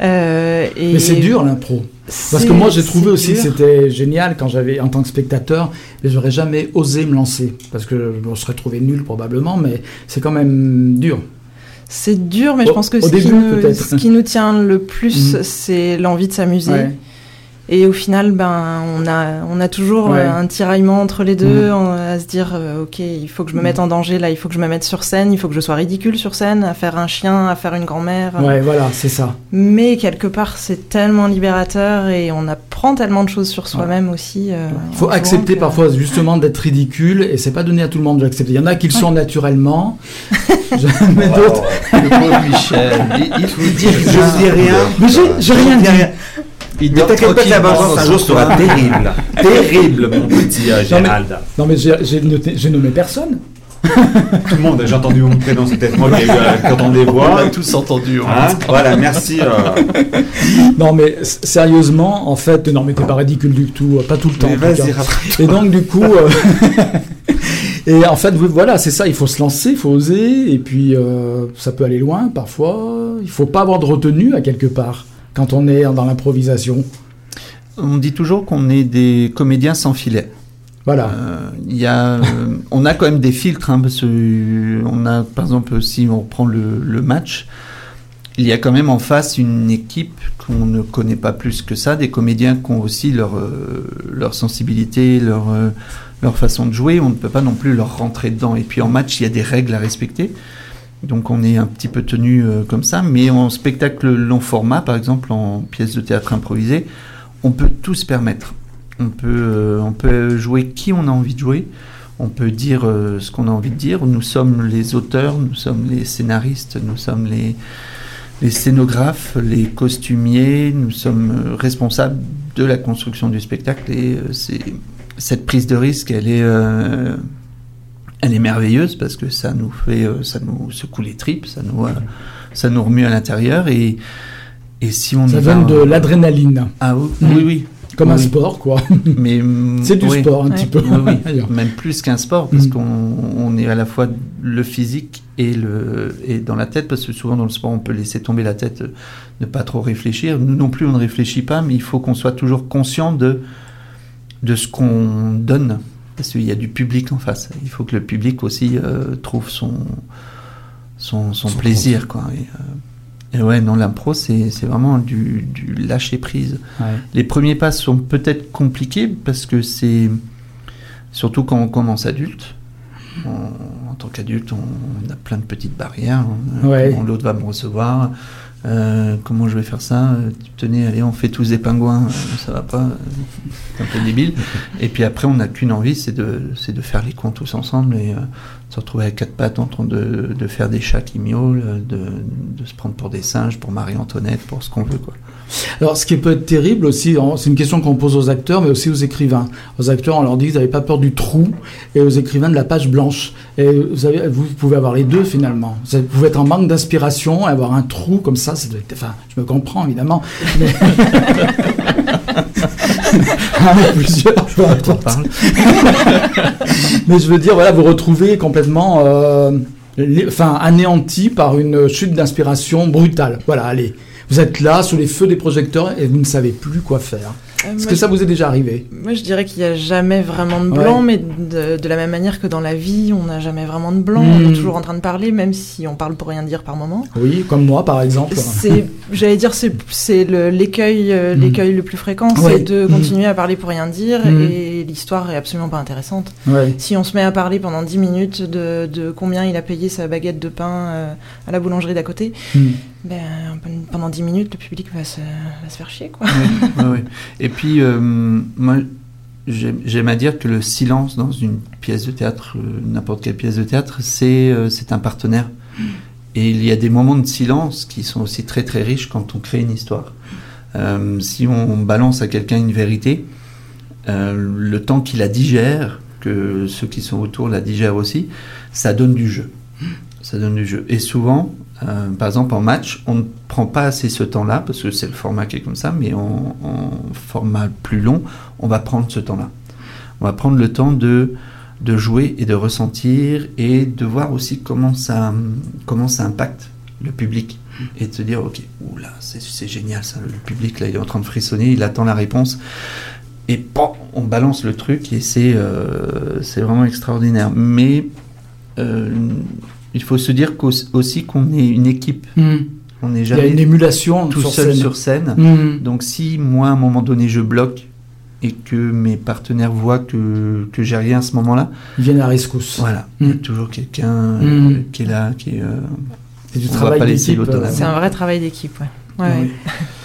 Euh, et-
Mais c'est dur l'impro. Parce que moi, j'ai trouvé aussi que c'était génial quand j'avais, en tant que spectateur, mais j'aurais jamais osé me lancer. Parce que je me serais trouvé nul probablement, mais c'est quand même dur.
C'est dur, mais je pense que ce, qui nous, ce, qui nous, tient le plus, mm. c'est l'envie de s'amuser. Et au final, ben, on a, on a toujours euh, un tiraillement entre les deux, mm. à se dire, euh, ok, il faut que je me mette en danger là, il faut que je me mette sur scène, il faut que je sois ridicule sur scène, à faire un chien, à faire une grand-mère.
Ouais, voilà, c'est ça.
Mais quelque part, c'est tellement libérateur et on apprend tellement de choses sur soi-même aussi.
Euh, il faut accepter parfois justement d'être ridicule et c'est pas donné à tout le monde de l'accepter. Il y en a qui le sont naturellement. [laughs]
mais d'autres. Le Michel, il, faut dire, je dis rien.
Mais j'ai rien dit.
Il mais t'inquiète pas que la vengeance un jour sera terrible. [laughs] terrible, mon petit euh, Gérald.
Non mais, j'ai nommé personne. [laughs]
Tout le monde, j'ai entendu mon prénom, c'est peut-être moi qui ai euh, entendu des voix.
On a tous entendu.
Hein voilà, merci. Euh. [laughs]
Non mais sérieusement, en fait, non mais t'es pas ridicule du tout, pas tout le temps. Et donc du coup, et en fait, voilà, c'est ça, il faut se lancer, il faut oser, et puis ça peut aller loin parfois. Il faut pas avoir de retenue à quelque part quand on est dans l'improvisation
On dit toujours qu'on est des comédiens sans filet.
Voilà.
Euh, y a, euh, [laughs] on a quand même des filtres. Hein, parce on a, par exemple, si on reprend le, match, il y a quand même en face une équipe qu'on ne connaît pas plus que ça, des comédiens qui ont aussi leur, euh, leur sensibilité, leur, leur façon de jouer. On ne peut pas non plus leur rentrer dedans. Et puis en match, il y a des règles à respecter. Donc on est un petit peu tenu euh, comme ça, mais en spectacle long format, par exemple en pièce de théâtre improvisée, on peut tout se permettre. On peut, euh, on peut jouer qui on a envie de jouer, on peut dire euh, ce qu'on a envie de dire. Nous sommes les auteurs, nous sommes les scénaristes, nous sommes les, les scénographes, les costumiers, nous sommes responsables de la construction du spectacle et c'est cette prise de risque, elle est elle est merveilleuse parce que ça nous fait, euh, ça nous secoue les tripes, ça nous, euh, ça nous remue à l'intérieur et, et si on
ça donne de l'adrénaline.
Ah oui, oui, oui.
Comme un sport, quoi.
Mais [laughs]
c'est du sport un petit peu. [laughs]
Même plus qu'un sport, parce mm. qu'on on est à la fois le physique et le et dans la tête, parce que souvent dans le sport on peut laisser tomber la tête, euh, ne pas trop réfléchir. Nous non plus on ne réfléchit pas, mais il faut qu'on soit toujours conscient de de ce qu'on donne parce qu'il y a du public en face. Il faut que le public aussi euh, trouve son, son, plaisir. Quoi. Et, euh, ouais, non, l'impro, c'est vraiment du, lâcher prise. Les premiers pas sont peut-être compliqués parce que c'est surtout quand on commence adulte. en tant qu'adulte, on, a plein de petites barrières. Hein. l'autre va me recevoir euh, comment je vais faire ça? Euh, Tenez, allez, on fait tous des pingouins, euh, ça va pas, c'est un peu débile. Et puis après, on n'a qu'une envie, c'est de, de faire les cons tous ensemble et se retrouver à quatre pattes en train de, de faire des chats qui miaulent, de, de, se prendre pour des singes, pour Marie-Antoinette, pour ce qu'on veut. Quoi.
Alors, ce qui peut être terrible aussi, c'est une question qu'on pose aux acteurs, mais aussi aux écrivains. Aux acteurs, on leur dit qu'ils n'avaient pas peur du trou, et aux écrivains de la page blanche. Et vous, vous pouvez avoir les deux finalement. Vous pouvez être en manque d'inspiration, avoir un trou comme ça, ça doit être... enfin, je me comprends évidemment. Mais... [laughs] ah, plusieurs, [laughs] mais je veux dire, voilà, vous retrouvez complètement, euh, enfin, anéanti par une chute d'inspiration brutale. Voilà, allez. Vous êtes là, sous les feux des projecteurs, et vous ne savez plus quoi faire. Euh, Est-ce que ça vous est déjà arrivé
Moi, je dirais qu'il n'y a jamais vraiment de blanc, mais de, la même manière que dans la vie, on n'a jamais vraiment de blanc. On est hmm. toujours en train de parler, même si on parle pour rien dire par moment.
Oui, comme moi, par exemple.
J'allais dire, c'est l'écueil le, hmm. l'écueil le plus fréquent, c'est de hmm. continuer à parler pour rien dire, et l'histoire est absolument pas intéressante. Si on se met à parler pendant 10 minutes de, de, combien il a payé sa baguette de pain euh, à la boulangerie d'à côté, ben, pendant 10 minutes, le public va se, va se faire chier. Quoi. [laughs]
Et puis, euh, moi, j'aime à dire que le silence dans une pièce de théâtre, euh, n'importe quelle pièce de théâtre, c'est euh, un partenaire. Et il y a des moments de silence qui sont aussi très très riches quand on crée une histoire. si on balance à quelqu'un une vérité, le temps qu'il la digère, que ceux qui sont autour la digèrent aussi, ça donne du jeu. Ça donne du jeu. Et souvent, euh, par exemple, en match, on ne prend pas assez ce temps-là, parce que c'est le format qui est comme ça, mais en, format plus long, on va prendre ce temps-là. On va prendre le temps de, jouer et de ressentir et de voir aussi comment ça, comment ça impacte le public. et de se dire ok, oula, c'est génial ça, le public là il est en train de frissonner, il attend la réponse et bon, on balance le truc et c'est euh, vraiment extraordinaire. Mais euh, il faut se dire aussi qu'on est une équipe.
Hmm. On n'est jamais Il y a une émulation
tout seul sur scène. Hmm. Donc si moi à un moment donné je bloque et que mes partenaires voient que, que j'ai rien à ce moment-là,
ils viennent à rescousse.
Voilà, il y a hmm. toujours quelqu'un euh, qui est là, qui est.
c'est du travail d'équipe.
C'est un vrai travail d'équipe, ouais. ouais.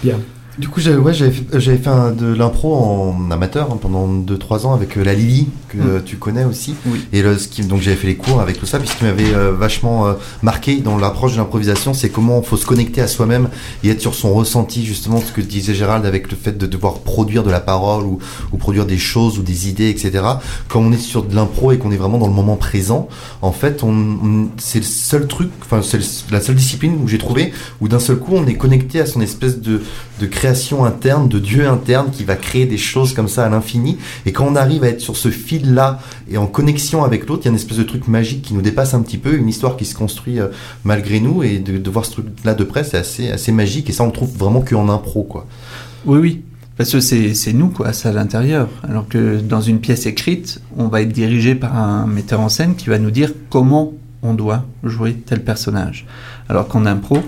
Bien.
Du coup, j'avais ouais, fait, fait de l'impro en amateur hein, pendant 2-3 ans avec euh, la Lily, que mm. tu connais aussi. Et le, ce qui, donc j'avais fait les cours avec tout ça. Puis ce qui m'avait euh, vachement euh, marqué dans l'approche de l'improvisation, c'est comment il faut se connecter à soi-même et être sur son ressenti, justement, ce que disait Gérald avec le fait de devoir produire de la parole ou, ou produire des choses ou des idées, etc. Quand on est sur de l'impro et qu'on est vraiment dans le moment présent, en fait, on, c'est le seul truc, enfin, c'est la seule discipline où j'ai trouvé où d'un seul coup on est connecté à son espèce de, de création interne, de Dieu interne qui va créer des choses comme ça à l'infini. Et quand on arrive à être sur ce fil-là et en connexion avec l'autre, il y a une espèce de truc magique qui nous dépasse un petit peu, une histoire qui se construit euh, malgré nous. Et de, voir ce truc-là de près, c'est assez, assez magique. Et ça, on le trouve vraiment qu'en impro, quoi.
Oui, oui. Parce que c'est nous, quoi, c'est à l'intérieur. Alors que dans une pièce écrite, on va être dirigé par un metteur en scène qui va nous dire comment on doit jouer tel personnage. Alors qu'en impro,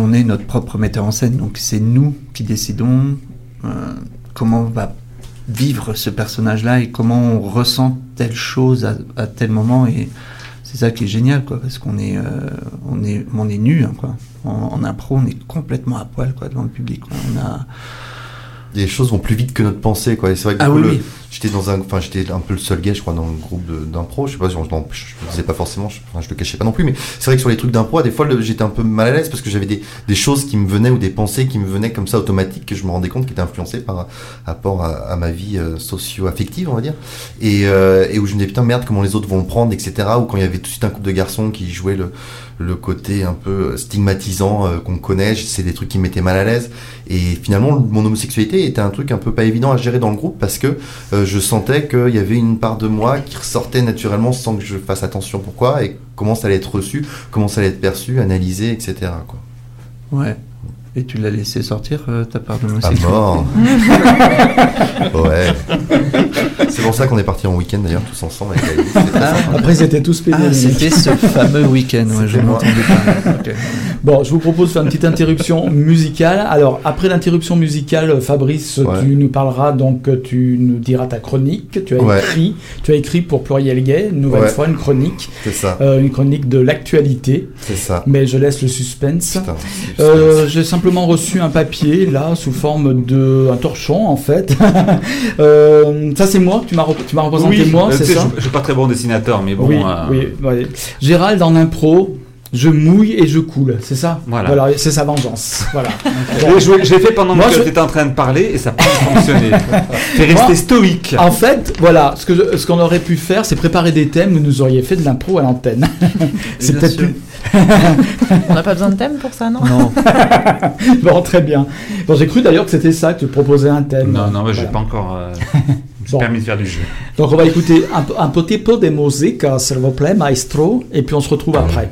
on est notre propre metteur en scène, donc c'est nous qui décidons euh, comment on va vivre ce personnage-là et comment on ressent telle chose à, tel moment. Et c'est ça qui est génial quoi parce qu'on est euh, on est on est nu hein, quoi. En, impro on est complètement à poil quoi devant le public
les choses vont plus vite que notre pensée quoi c'est vrai que
ah oui
j'étais dans un, enfin j'étais un peu le seul gay, je crois, dans le groupe d'impro. Je sais pas, je, je, je, disais pas forcément, je, enfin, je le cachais pas non plus, mais c'est vrai que sur les trucs d'impro, des fois j'étais un peu mal à l'aise parce que j'avais des, des choses qui me venaient ou des pensées qui me venaient comme ça automatiques que je me rendais compte qui étaient influencées par rapport à, à ma vie euh, socio-affective, on va dire, et, euh, et où je me disais putain merde comment les autres vont le prendre, etc. Ou quand il y avait tout de suite un couple de garçons qui jouaient le le côté un peu stigmatisant euh, qu'on connaît, c'est des trucs qui m'étaient mal à l'aise. Et finalement, mon homosexualité était un truc un peu pas évident à gérer dans le groupe parce que euh, je sentais qu'il y avait une part de moi qui ressortait naturellement sans que je fasse attention pourquoi et comment ça allait être reçu, comment ça allait être perçu, analysé, etc. Quoi.
Ouais. Et tu l'as laissé sortir, euh, ta part de
À mort [laughs] Ouais. Ça qu'on est parti en week-end d'ailleurs, tous ensemble avec [laughs]
ah, Après, ils étaient tous.
Ah, c'était ce fameux week-end, ouais, je. [laughs]
Bon, je vous propose de faire une petite interruption musicale. Alors, après l'interruption musicale, Fabrice, tu nous parleras, donc tu nous diras ta chronique. Tu as écrit, tu as écrit pour Pluriel Gay, une nouvelle fois, une chronique.
C'est ça.
Euh, une chronique de l'actualité.
C'est ça.
Mais je laisse le suspense. Putain, euh, simplement reçu un papier là sous forme de un torchon en fait. [laughs] euh, ça c'est moi, tu m'as tu m'as représenté moi, c'est ça.
Je, je, suis pas très bon dessinateur, mais bon.
Oui, euh... oui, Gérald en impro, je mouille et je coule, c'est ça?
Voilà.
c'est sa vengeance. Voilà. [laughs]
J'ai fait pendant que tu étais en train de parler et ça n'a pas [laughs] fonctionné. T'es resté stoïque.
En fait, voilà, ce qu'on ce qu'on aurait pu faire, c'est préparer des thèmes où nous auriez fait de l'impro à l'antenne. [laughs] c'est peut-être plus...
On n'a pas besoin de thème pour ça, non?
Non. bon, très bien. Bon, j'ai cru d'ailleurs que c'était ça, que tu proposais un thème.
Non, non, mais je n'ai pas encore euh, bon. permis de faire du jeu.
Donc, on va écouter un, un petit peu de musique, s'il vous plaît, maestro, et puis on se retrouve après.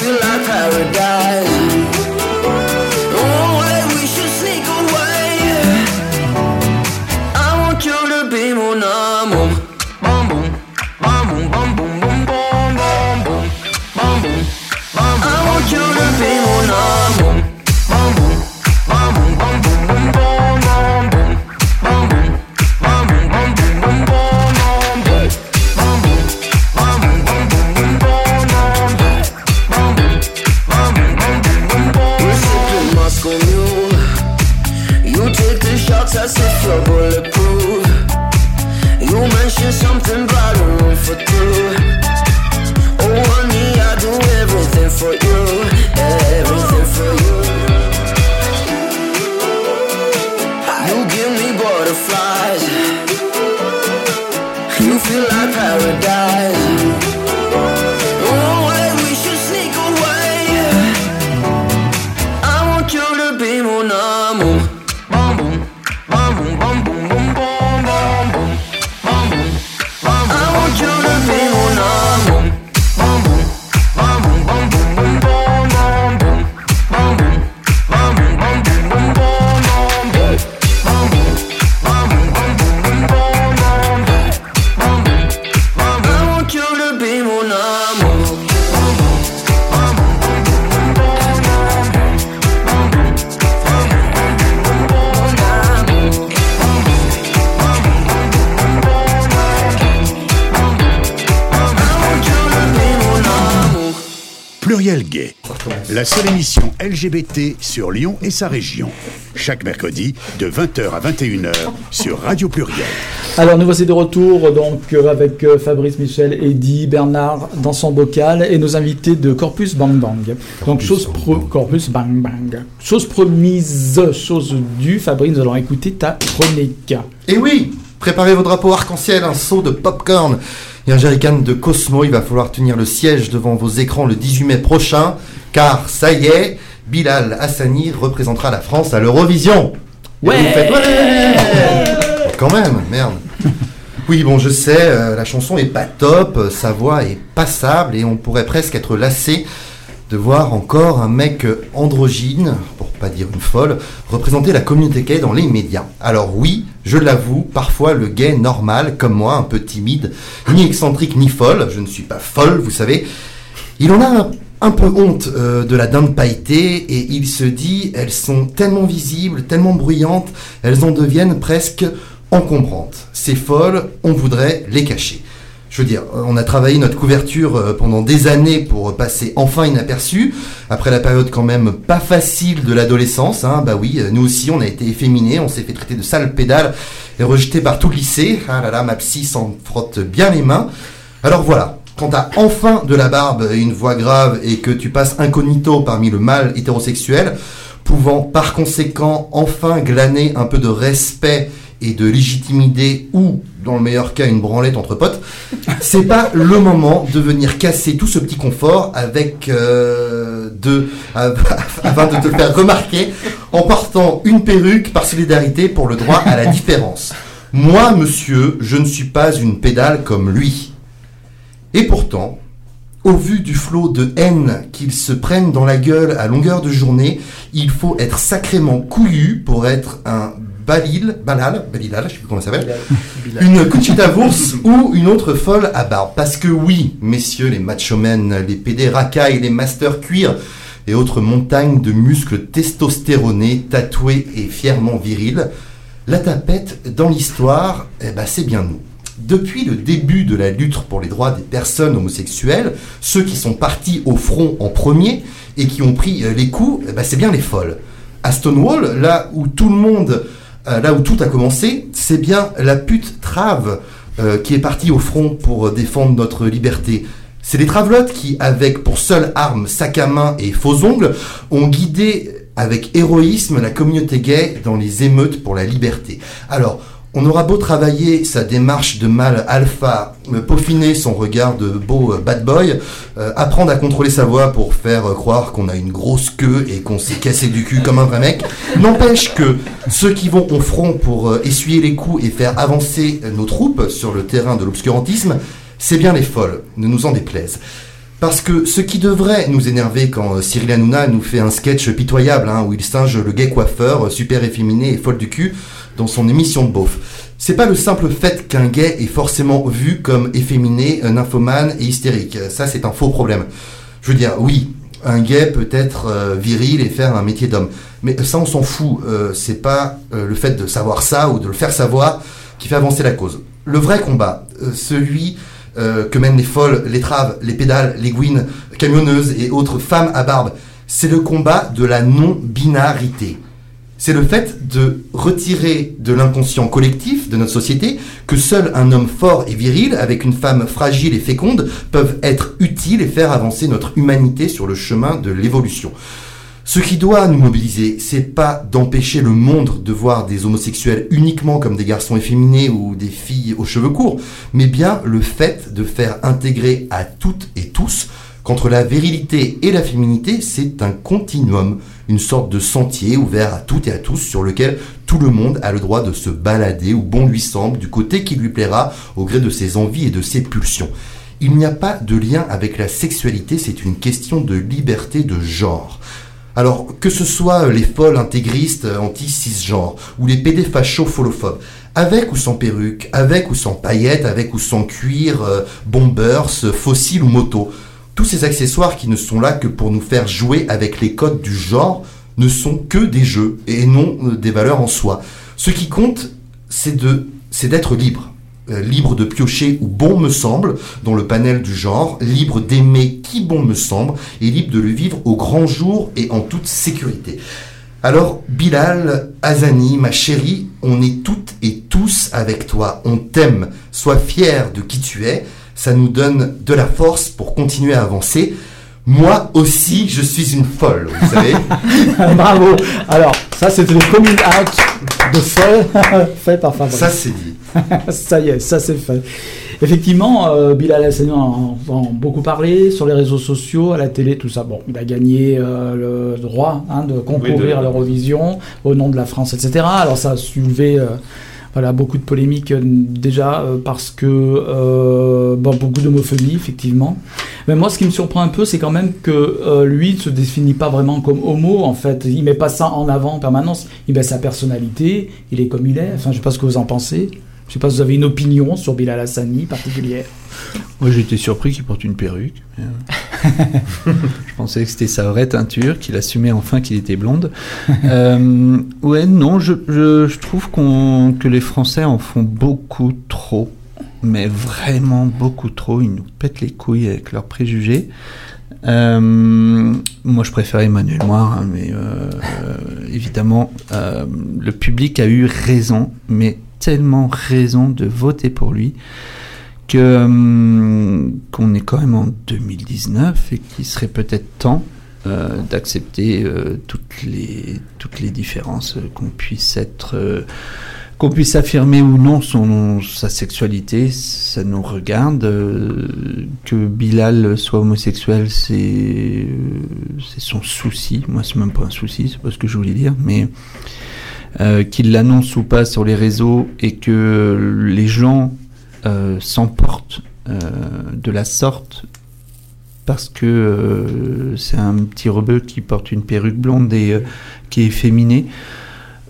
feel like paradise.
La seule émission LGBT sur Lyon et sa région. Chaque mercredi de 20h à 21h sur Radio Pluriel.
Alors nous voici de retour donc avec euh, Fabrice, Michel, Eddy, Bernard dans son bocal et nos invités de Corpus Bang Bang. donc chose pro Corpus Bang Bang. Chose promise, chose due. Fabrice, nous allons écouter ta chronique.
Et oui, préparez vos drapeaux arc-en-ciel, un seau de popcorn et un jerrycan de Cosmo. Il va falloir tenir le siège devant vos écrans le 18 mai prochain, car ça y est, Bilal Hassani représentera la France à l'Eurovision.
Ouais.
vous faites ouais Quand même, merde. Oui, bon, je sais, euh, la chanson est pas top, sa voix est passable et on pourrait presque être lassé de voir encore un mec androgyne, pour pas dire une folle, représenter la communauté gay dans les médias. Alors oui, je l'avoue, parfois le gay normal, comme moi, un peu timide, ni excentrique ni folle, je ne suis pas folle, vous savez, il en a un, un peu honte euh, de la dinde pailletée et il se dit, elles sont tellement visibles, tellement bruyantes, elles en deviennent presque encombrantes. Ces folles, on voudrait les cacher. Je veux dire, on a travaillé notre couverture euh, pendant des années pour passer enfin inaperçu, après la période quand même pas facile de l'adolescence, hein, bah oui, euh, nous aussi on a été efféminés, on s'est fait traiter de sale pédale et rejeté par tout le lycée, ah là là, ma psy s'en frotte bien les mains. Alors voilà, quand t'as enfin de la barbe et une voix grave et que tu passes incognito parmi le mâle hétérosexuel, pouvant par conséquent enfin glaner un peu de respect et de légitimité ou, dans le meilleur cas, une branlette entre potes, c'est pas le moment de venir casser tout ce petit confort avec euh, de [laughs] afin de te faire remarquer en portant une perruque par solidarité pour le droit à la différence. Moi, monsieur, je ne suis pas une pédale comme lui. Et pourtant, au vu du flot de haine qu'ils se prennent dans la gueule à longueur de journée, il faut être sacrément couillu pour être un Balil, Balal, Balilal, je sais plus comment ça s'appelle, une Conchita Wurst ou une autre folle à barbe. Parce que oui, messieurs les machomen, les PD racailles, les masters cuir et autres montagnes de muscles testostéronés, tatoués et fièrement virils, la tapette dans l'histoire, eh ben, c'est bien nous. Depuis le début de la lutte pour les droits des personnes homosexuelles, ceux qui sont partis au front en premier et qui ont pris euh, les coups, eh ben, c'est bien les folles. À Stonewall, là où tout le monde, euh, là où tout a commencé, c'est bien la pute trave euh, qui est partie au front pour euh, défendre notre liberté. C'est les travelottes qui, avec pour seule arme sac à main et faux ongles, ont guidé avec héroïsme la communauté gay dans les émeutes pour la liberté. Alors, on aura beau travailler sa démarche de mâle alpha, peaufiner son regard de beau euh, bad boy, euh, apprendre à contrôler sa voix pour faire euh, croire qu'on a une grosse queue et qu'on s'est cassé du cul comme un vrai mec, [laughs] n'empêche que ceux qui vont au front pour essuyer les coups et faire avancer nos troupes sur le terrain de l'obscurantisme, c'est bien les folles, ne nous en déplaise. Parce que ce qui devrait nous énerver quand Cyril Hanouna nous fait un sketch pitoyable, hein, où il singe le gay coiffeur, super efféminé et folle du cul, dans son émission de beauf. C'est pas le simple fait qu'un gay est forcément vu comme efféminé, nymphomane et hystérique. Ça, c'est un faux problème. Je veux dire, oui, un gay peut être euh, viril et faire un métier d'homme. Mais ça, on s'en fout. Euh, c'est pas euh, le fait de savoir ça ou de le faire savoir qui fait avancer la cause. Le vrai combat, celui que mènent les folles, les traves, les pédales, les gouines, camionneuses et autres femmes à barbe, c'est le combat de la non-binarité. C'est le fait de retirer de l'inconscient collectif de notre société que seul un homme fort et viril avec une femme fragile et féconde peuvent être utiles et faire avancer notre humanité sur le chemin de l'évolution. Ce qui doit nous mobiliser, c'est pas d'empêcher le monde de voir des homosexuels uniquement comme des garçons efféminés ou des filles aux cheveux courts, mais bien le fait de faire intégrer à toutes et tous qu'entre la virilité et la féminité, c'est un continuum, une sorte de sentier ouvert à toutes et à tous sur lequel tout le monde a le droit de se balader où bon lui semble, du côté qui lui plaira, au gré de ses envies et de ses pulsions. Il n'y a pas de lien avec la sexualité, c'est une question de liberté de genre. Alors, que ce soit les folles intégristes anti-cisgenres, ou les PD fachos folophobes, avec ou sans perruque, avec ou sans paillettes, avec ou sans cuir, euh, bombers, fossiles ou moto, tous ces accessoires qui ne sont là que pour nous faire jouer avec les codes du genre ne sont que des jeux et non euh, des valeurs en soi. Ce qui compte, c'est d'être libre. Euh, libre de piocher où bon me semble dans le panel du genre, libre d'aimer qui bon me semble et libre de le vivre au grand jour et en toute sécurité. Alors, Bilal, Azani, ma chérie, on est toutes et tous avec toi. On t'aime. Sois fier de qui tu es. Ça nous donne de la force pour continuer à avancer. Moi aussi, je suis une folle, vous savez. [laughs]
Bravo. Alors, ça, c'était le coming out de folle [laughs] fait par Fabrice.
Ça, c'est dit. [laughs]
ça y est, ça c'est fait. Effectivement, euh, Bilal Hassani en en a beaucoup parlé sur les réseaux sociaux, à la télé, tout ça. Bon, il a gagné euh, le droit hein, de concourir
Oui, de-
à l'Eurovision au nom de la France, etc. Alors ça a soulevé euh, voilà, beaucoup de polémiques euh, déjà euh, parce que euh, bon, beaucoup d'homophobie, effectivement. Mais moi, ce qui me surprend un peu, c'est quand même que euh, lui ne se définit pas vraiment comme homo, en fait. Il met pas ça en avant en permanence. Il met sa personnalité, il est comme il est. Enfin, je sais pas ce que vous en pensez. Je sais pas si vous avez une opinion sur Bilal Hassani particulière.
Moi, j'étais surpris qu'il porte une perruque. mais, [laughs] [laughs] je pensais que c'était sa vraie teinture, qu'il assumait enfin qu'il était blonde. [laughs] Euh, ouais, non, je, je, je trouve qu'on, que les Français en font beaucoup trop. Mais vraiment beaucoup trop. Ils nous pètent les couilles avec leurs préjugés. Euh, moi, je préfère Emmanuel Moir, hein, mais euh, évidemment, le public a eu raison, mais tellement raison de voter pour lui hum, qu'on est quand même en 2019 et qu'il serait peut-être temps euh, d'accepter euh, toutes les toutes les différences, euh, qu'on puisse être qu'on puisse affirmer ou non son sa sexualité, ça nous regarde. que Bilal soit homosexuel, c'est c'est son souci. Moi, c'est même pas un souci, c'est pas ce que je voulais dire, mais qu'il l'annonce ou pas sur les réseaux et que les gens euh, s'emportent euh, de la sorte parce que euh, c'est un petit rebeu qui porte une perruque blonde et qui est efféminé.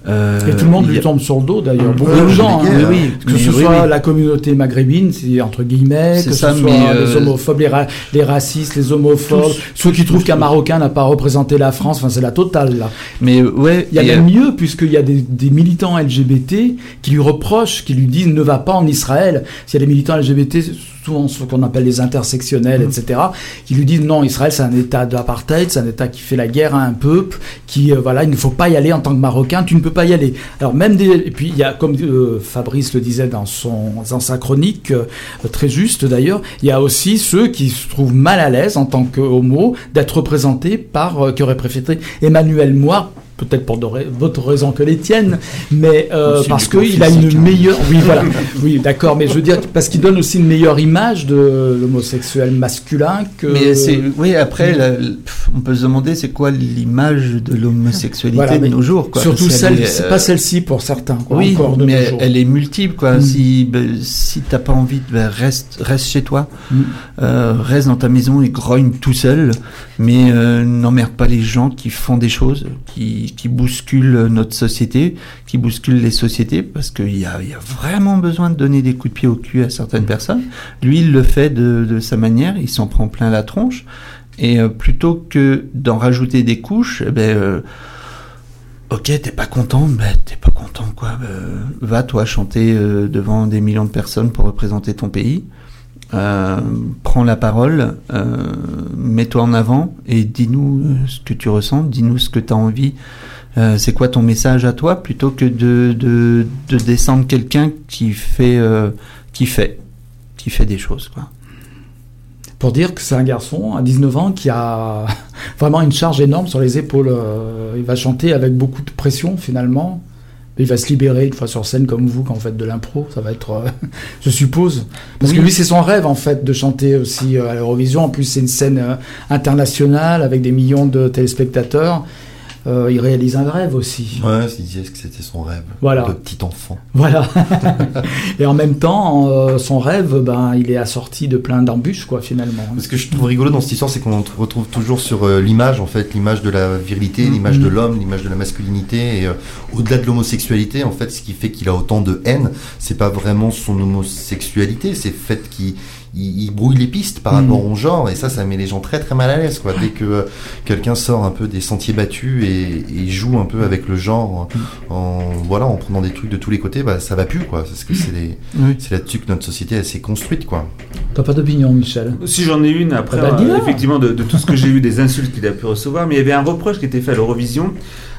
Euh,
Et tout le monde lui
a-
tombe sur le dos d'ailleurs. Beaucoup de gens, hein, oui, que ce
oui,
soit
oui.
la communauté maghrébine, c'est entre guillemets, que
ça,
ce soit les
euh,
homophobes, les, ra- les racistes, les homophobes,
Tous,
ceux qui
tous,
trouvent qu'un. Marocain n'a pas représenté la France, enfin c'est la totale là.
Mais ouais,
Il y a même
euh,
mieux puisqu'il y a des, des militants LGBT qui lui reprochent, qui lui disent ne va pas en Israël. S'il y a des militants LGBT, souvent ceux qu'on appelle les intersectionnels, etc., qui lui disent non, Israël c'est un état d'apartheid, c'est un état qui fait la guerre à un peuple, qui euh, voilà, il ne faut pas y aller en tant que Marocain, tu ne peux pas y aller. Alors même des, et puis il y a comme euh, Fabrice le disait dans son dans sa chronique euh, très juste d'ailleurs, il y a aussi ceux qui se trouvent mal à l'aise en tant que homo d'être représentés par qui auraient préféré Emmanuel Moir peut-être pour d'autres raisons que les tiennes, mais euh, parce qu'il a une meilleure, oui voilà, oui d'accord, mais je veux dire parce qu'il donne aussi une meilleure image de l'homosexuel masculin que.
Mais c'est oui après la- on peut se demander c'est quoi l'image de l'homosexualité
Voilà,
de nos jours quoi.
Surtout celle,
est,
c'est
euh,
pas celle-ci pour certains. Quoi,
oui,
encore de
mais
nos
elle,
jours.
elle est multiple quoi.
Mm.
Si ben, si t'as pas envie, ben, reste reste chez toi,
Mm.
Euh, reste dans ta maison et grogne tout seul, mais euh, n'emmerde pas les gens qui font des choses, qui qui bousculent notre société, qui bousculent les sociétés, parce qu'il y a il y a vraiment besoin de donner des coups de pied au cul à certaines personnes. Lui, il le fait de de sa manière, il s'en prend plein la tronche. Et euh, plutôt que d'en rajouter des couches, eh ben, euh, ok, t'es pas content, ben t'es pas content quoi. Euh, va toi chanter euh, devant des millions de personnes pour représenter ton pays. Euh, prends la parole, euh, mets-toi en avant et dis-nous euh, ce que tu ressens, dis-nous ce que tu as envie c'est quoi ton message à toi plutôt que de, de, de descendre quelqu'un qui fait, qui fait, qui fait des choses, quoi.
Pour dire que c'est un garçon à 19 ans qui a [laughs] vraiment une charge énorme sur les épaules. Il va chanter avec beaucoup de pression finalement. Il va se libérer une fois sur scène comme vous quand vous faites de l'impro. Ça va être, euh, [laughs] je suppose. Parce que lui, c'est son rêve en fait de chanter aussi euh, à l'Eurovision. En plus, c'est une scène euh, internationale avec des millions de téléspectateurs. Euh, il réalise un rêve aussi.
Ouais, il disait que c'était son rêve
Voilà.
de petit enfant.
Voilà. [laughs] Et en même temps, euh, son rêve, ben, il est assorti de plein d'embûches, quoi, finalement.
Ce que je trouve rigolo dans cette histoire, c'est qu'on retrouve toujours sur euh, l'image, en fait, l'image de la virilité,
Mhm.
l'image de l'homme, l'image de la masculinité, et au-delà de l'homosexualité, en fait, ce qui fait qu'il a autant de haine, c'est pas vraiment son homosexualité, c'est le fait qu'il il, il brouille les pistes par rapport au genre, et ça, ça met les gens très très mal à l'aise, quoi. Dès que euh, quelqu'un sort un peu des sentiers battus et, et joue un peu avec le genre, en voilà, en prenant des trucs de tous les côtés, bah ça va plus, quoi. Parce que c'est
Oui.
c'est là-dessus que notre société elle s'est construite, quoi.
T'as pas d'opinion, Michel?
Si j'en ai une, après,
Ah bah,
euh, effectivement, de, de tout ce que j'ai eu, des insultes qu'il a pu recevoir, mais il y avait un reproche qui était fait à l'Eurovision.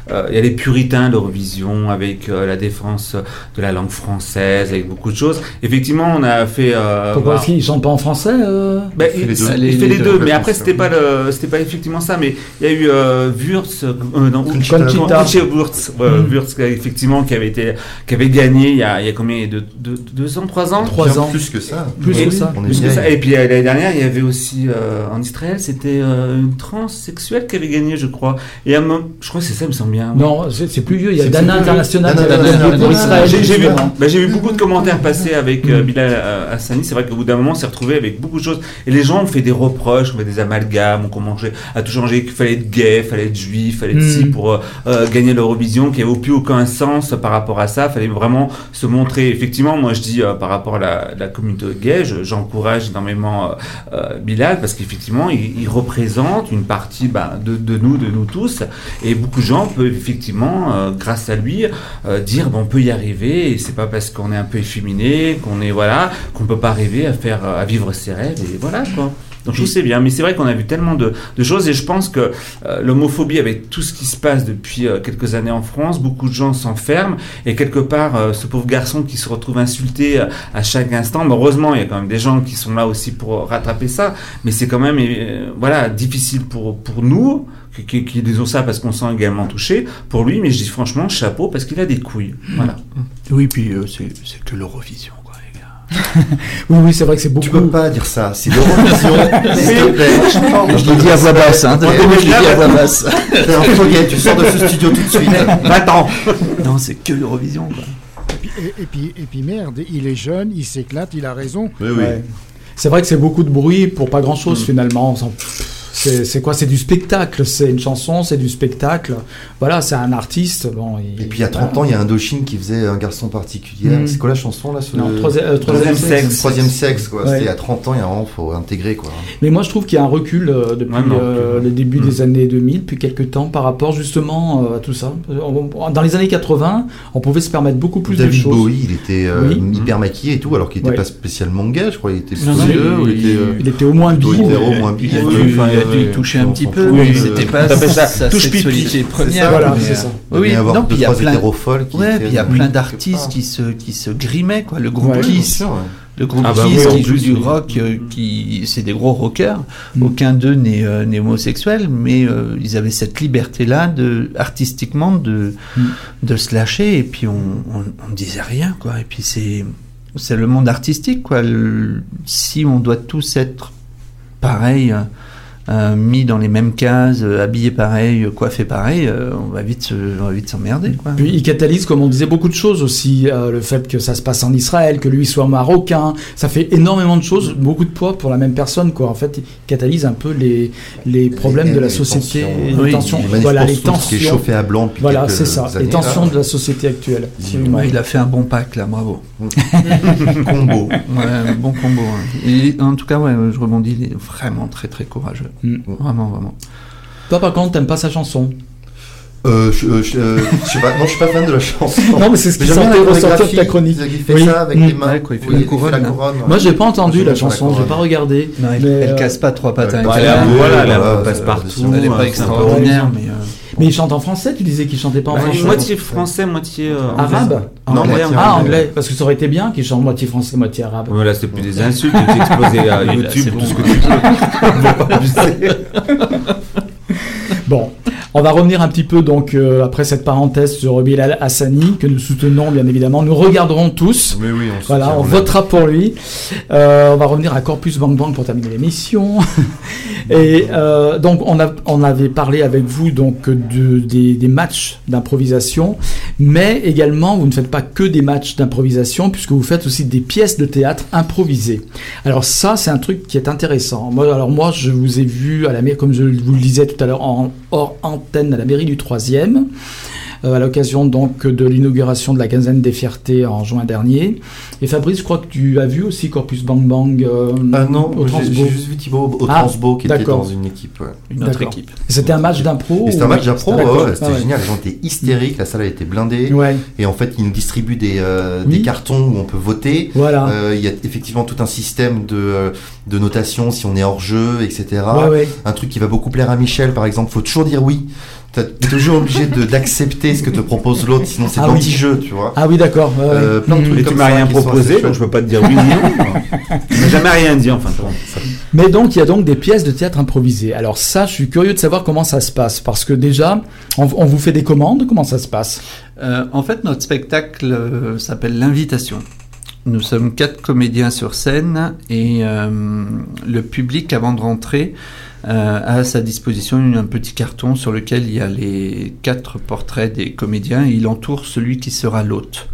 Euh, il y a les puritains de l'Eurovision avec euh, la défense de la langue française, avec beaucoup de choses. Effectivement, on a fait. euh,
Pourquoi?
Bah,
est-ce qu'il chante pas en français euh?
Bah,
Il fait les deux.
il
Les-
fait
les
les
deux,
deux, mais après c'était pas le, c'était pas effectivement ça, mais il y a eu euh, Wurtz, euh, non,
Conchita.
Conchita Wurtz, euh,
Mm.
Wurtz, effectivement qui avait été, qui avait gagné il y a, il y a combien? De, de- deux ans, trois ans?
Trois ans.
Plus que ça.
Plus
Et-
que ça.
Plus que. Et puis l'année dernière, il y avait aussi euh, en Israël, c'était euh, une transsexuelle qui avait gagné, je crois. Et à un moment- je crois que c'est ça, il me semble bien.
Non, c'est plus vieux. Il y a Dana. International.
J'ai vu, j'ai vu beaucoup de commentaires passer avec euh, Bilal euh, Hassani. C'est vrai qu'au bout d'un moment, on s'est retrouvé avec beaucoup de choses. Et les gens ont fait des reproches, on fait des amalgames, on commençait à tout changer, qu'il fallait être gay, fallait être juif, fallait être
Mm.
ci pour euh, gagner l'Eurovision, qu'il n'y avait plus aucun sens par rapport à ça. fallait vraiment se montrer. Effectivement, moi je dis par rapport à la, la communauté gay, je- j'encourage énormément Bilal parce qu'effectivement, il, il représente une partie bah, de, de nous, de nous tous. Et beaucoup de gens peuvent effectivement, euh, grâce à lui, euh, dire bon, on peut y arriver. Et c'est pas parce qu'on est un peu efféminé, qu'on est voilà, qu'on peut pas arriver à faire, à vivre ses rêves. Et voilà quoi. Donc je c'est bien, mais c'est vrai qu'on a vu tellement de, de choses et je pense que euh, l'homophobie avec tout ce qui se passe depuis euh, quelques années en France, beaucoup de gens s'enferment et quelque part euh, ce pauvre garçon qui se retrouve insulté à chaque instant, mais heureusement il y a quand même des gens qui sont là aussi pour rattraper ça, mais c'est quand même voilà difficile pour pour nous qui, qui, disons ça parce qu'on sent également touché, pour lui, mais je dis franchement chapeau parce qu'il a des couilles, voilà.
Oui, puis euh, c'est c'est que l'Eurovision, quoi, les gars. [laughs]
Oui, oui, c'est vrai que c'est beaucoup.
Tu peux pas dire ça, c'est l'Eurovision, [laughs] s'il te plaît.
Je l'ai dit à voix basse, hein. Je l'ai dit à voix basse. [laughs]
T'es un foguet, tu sors de ce studio tout de suite.
Va-t'en Non, c'est que l'Eurovision, quoi.
Et puis, et, et puis, et puis merde, il est jeune, il s'éclate, il a raison.
Oui, oui.
Ouais. C'est vrai que c'est beaucoup de bruit pour pas grand
Mm.
chose finalement. On s'en- C'est quoi? C'est du spectacle. C'est une chanson, c'est du spectacle. Voilà, c'est un artiste. Bon,
Et puis il y a 30 ans, il y a Indochine qui faisait un garçon particulier.
Mm.
C'est quoi la chanson là ce...
Non, troisième, euh,
Troisième sexe.
Troisième sexe, quoi.
Ouais.
C'était il y a 30 ans, il y a vraiment, faut intégrer, quoi.
Mais moi, je trouve qu'il y a un recul euh, depuis
Ouais, non,
euh, le début des années 2000, depuis quelques temps, par rapport justement euh, à tout ça. Dans les années 80, on pouvait se permettre beaucoup plus de
David
choses.
Bowie, il était euh,
Oui.
hyper maquillé et tout, alors qu'il n'était
Ouais.
pas spécialement gay, je crois. Il était
Non,
il était. euh,
Il était au moins bi.
moins bi.
Il a
Ouais,
dû,
enfin,
il a dû y toucher un petit peu,
Oui,
mais c'était pas
ça
sa sexualité
C'est
première.
Voilà, c'est ça.
Oui, non, puis il y a plein, il y a plein d'artistes qui se, qui se grimaient, quoi. Le groupe Kiss, le groupe
Ah bah
Kiss
oui,
qui joue
plus,
du rock, euh, qui, c'est des gros rockers.
Mm.
Aucun d'eux n'est, euh, homosexuel, mais euh, ils avaient cette liberté-là, de, artistiquement, de,
Mm.
de se lâcher, et puis on, on, on disait rien, quoi. Et puis c'est, c'est le monde artistique, quoi. Le- si on doit tous être pareils, euh, mis dans les mêmes cases, euh, habillés pareil, euh, coiffés pareil, euh, on va vite, se- on va vite s'emmerder, quoi.
Puis il catalyse, comme on disait, beaucoup de choses aussi. euh, le fait que ça se passe en Israël, que lui soit marocain, ça fait énormément de choses, beaucoup de poids pour la même personne. Quoi. En fait, il catalyse un peu les, les problèmes
Les-
de la
les
société,
tensions.
les
Oui,
tensions,
Les manifs
voilà, les
tous, qui est
tensions.
chauffé à blanc depuis
Voilà, c'est ça,
années.
les tensions
Ah.
de la société actuelle.
Ouais, il a fait un bon pack là, bravo. [laughs]
Combo.
Ouais, bon combo. hein. Et en tout cas, ouais, je rebondis, il est vraiment très très courageux.
Mm.
Vraiment, vraiment.
Toi, par contre, t'aimes pas sa chanson
Euh, je, euh, je, euh, je sais pas, non, je suis pas fan de la chanson.
Non, mais c'est ce qui
j'aime bien
sortait
la
ressortir de ta chronique.
Il fait
Oui.
ça avec
Mm.
les mains.
Ouais, quoi, il fait
Oui,
la
il
couronne,
la
hein.
couronne, ouais.
Moi, j'ai pas entendu la
la
chanson, j'ai pas regardé.
Non, elle,
Mais,
elle
euh,
casse pas trois pattes à un
Ouais,
canard.
elle a-
voilà, elle passe partout.
Elle est pas
un
extraordinaire, mais.
Mais Mais il chante en français, tu disais qu'il chantait pas en
Bah,
français
moitié français, moitié euh,
Arabe
Non,
Anglais,
moitié
Ah,
anglais.
anglais. Parce que ça aurait été bien qu'il chante moitié français, moitié arabe.
Voilà, c'est plus des insultes, tu exposé à [laughs]
là,
YouTube,
c'est
tout
bon.
ce que tu abuser. [laughs]
Bon, on va revenir un petit peu donc euh, après cette parenthèse sur Bilal Hassani que nous soutenons bien évidemment. Nous regarderons tous.
Mais oui, on
Voilà, on votera pour lui. Euh, on va revenir à Corpus Bang Bang pour terminer l'émission. [laughs] Et euh, donc on, a, on avait parlé avec vous donc de, des, des matchs d'improvisation, mais également vous ne faites pas que des matchs d'improvisation puisque vous faites aussi des pièces de théâtre improvisées. Alors ça c'est un truc qui est intéressant. Moi, alors moi je vous ai vu à la mairie, comme je vous le disais tout à l'heure en hors antenne à la mairie du 3e euh, à l'occasion donc de l'inauguration de la quinzaine des fiertés en juin dernier. Et Fabrice, je crois que tu as vu aussi Corpus Bang Bang euh,
Ah non,
au Transbo.
j'ai juste vu Thibaut au
Ah,
Transbo qui était dans une équipe. ouais.
Une autre équipe.
C'était un match d'impro
c'était
ou-
un match d'impro,
D'accord.
ouais, ouais, c'était
Ah ouais.
génial. Les gens étaient hystériques, la salle a été blindée.
Ouais,
Et en fait, ils nous distribuent des, euh,
Oui.
des cartons où on peut voter.
voilà.
Euh, Il y a effectivement tout un système de, euh, de notation si on est hors jeu, etc.
ouais, ouais.
Un truc qui va beaucoup plaire à Michel, par exemple, faut toujours dire oui. T'es toujours obligé de- d'accepter ce que te propose l'autre, sinon c'est
Ah oui.
l'anti-jeu, tu vois.
Ah oui, d'accord.
Euh,
ouais.
plein de trucs
Mais tu m'as rien proposé, donc je peux pas te dire oui ni non. Tu m'as jamais rien dit, enfin.
Mais donc, il y a donc des pièces de théâtre improvisées. Alors ça, je suis curieux de savoir comment ça se passe. Parce que déjà, on, on vous fait des commandes, comment ça se passe?
Euh, en fait, notre spectacle euh, s'appelle L'invitation. Nous sommes quatre comédiens sur scène et euh, le public, avant de rentrer, à sa disposition un petit carton sur lequel il y a les quatre portraits des comédiens et il entoure celui qui sera l'hôte.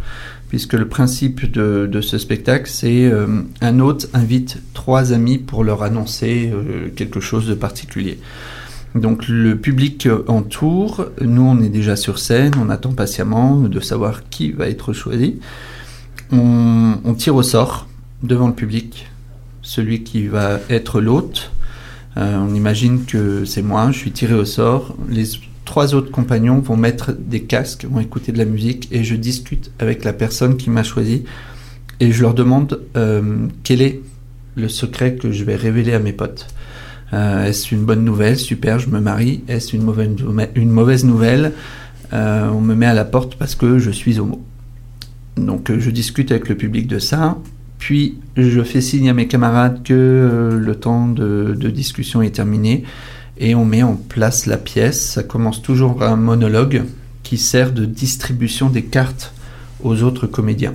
Puisque le principe de, ce spectacle, c'est euh, un hôte invite trois amis pour leur annoncer euh, quelque chose de particulier. Donc le public euh, entoure, nous on est déjà sur scène, on attend patiemment de savoir qui va être choisi. On tire au sort devant le public celui qui va être l'hôte. Euh, on imagine que c'est moi, je suis tiré au sort. Les trois autres compagnons vont mettre des casques, vont écouter de la musique et je discute avec la personne qui m'a choisi et je leur demande euh, quel est le secret que je vais révéler à mes potes. Euh, Est-ce une bonne nouvelle? Super, je me marie. Est-ce une mauvaise, nouvelle- On me met à la porte parce que je suis homo. Donc je discute avec le public de ça. Puis je fais signe à mes camarades que euh, le temps de, discussion est terminé et on met en place la pièce. Ça commence toujours par un monologue qui sert de distribution des cartes aux autres comédiens.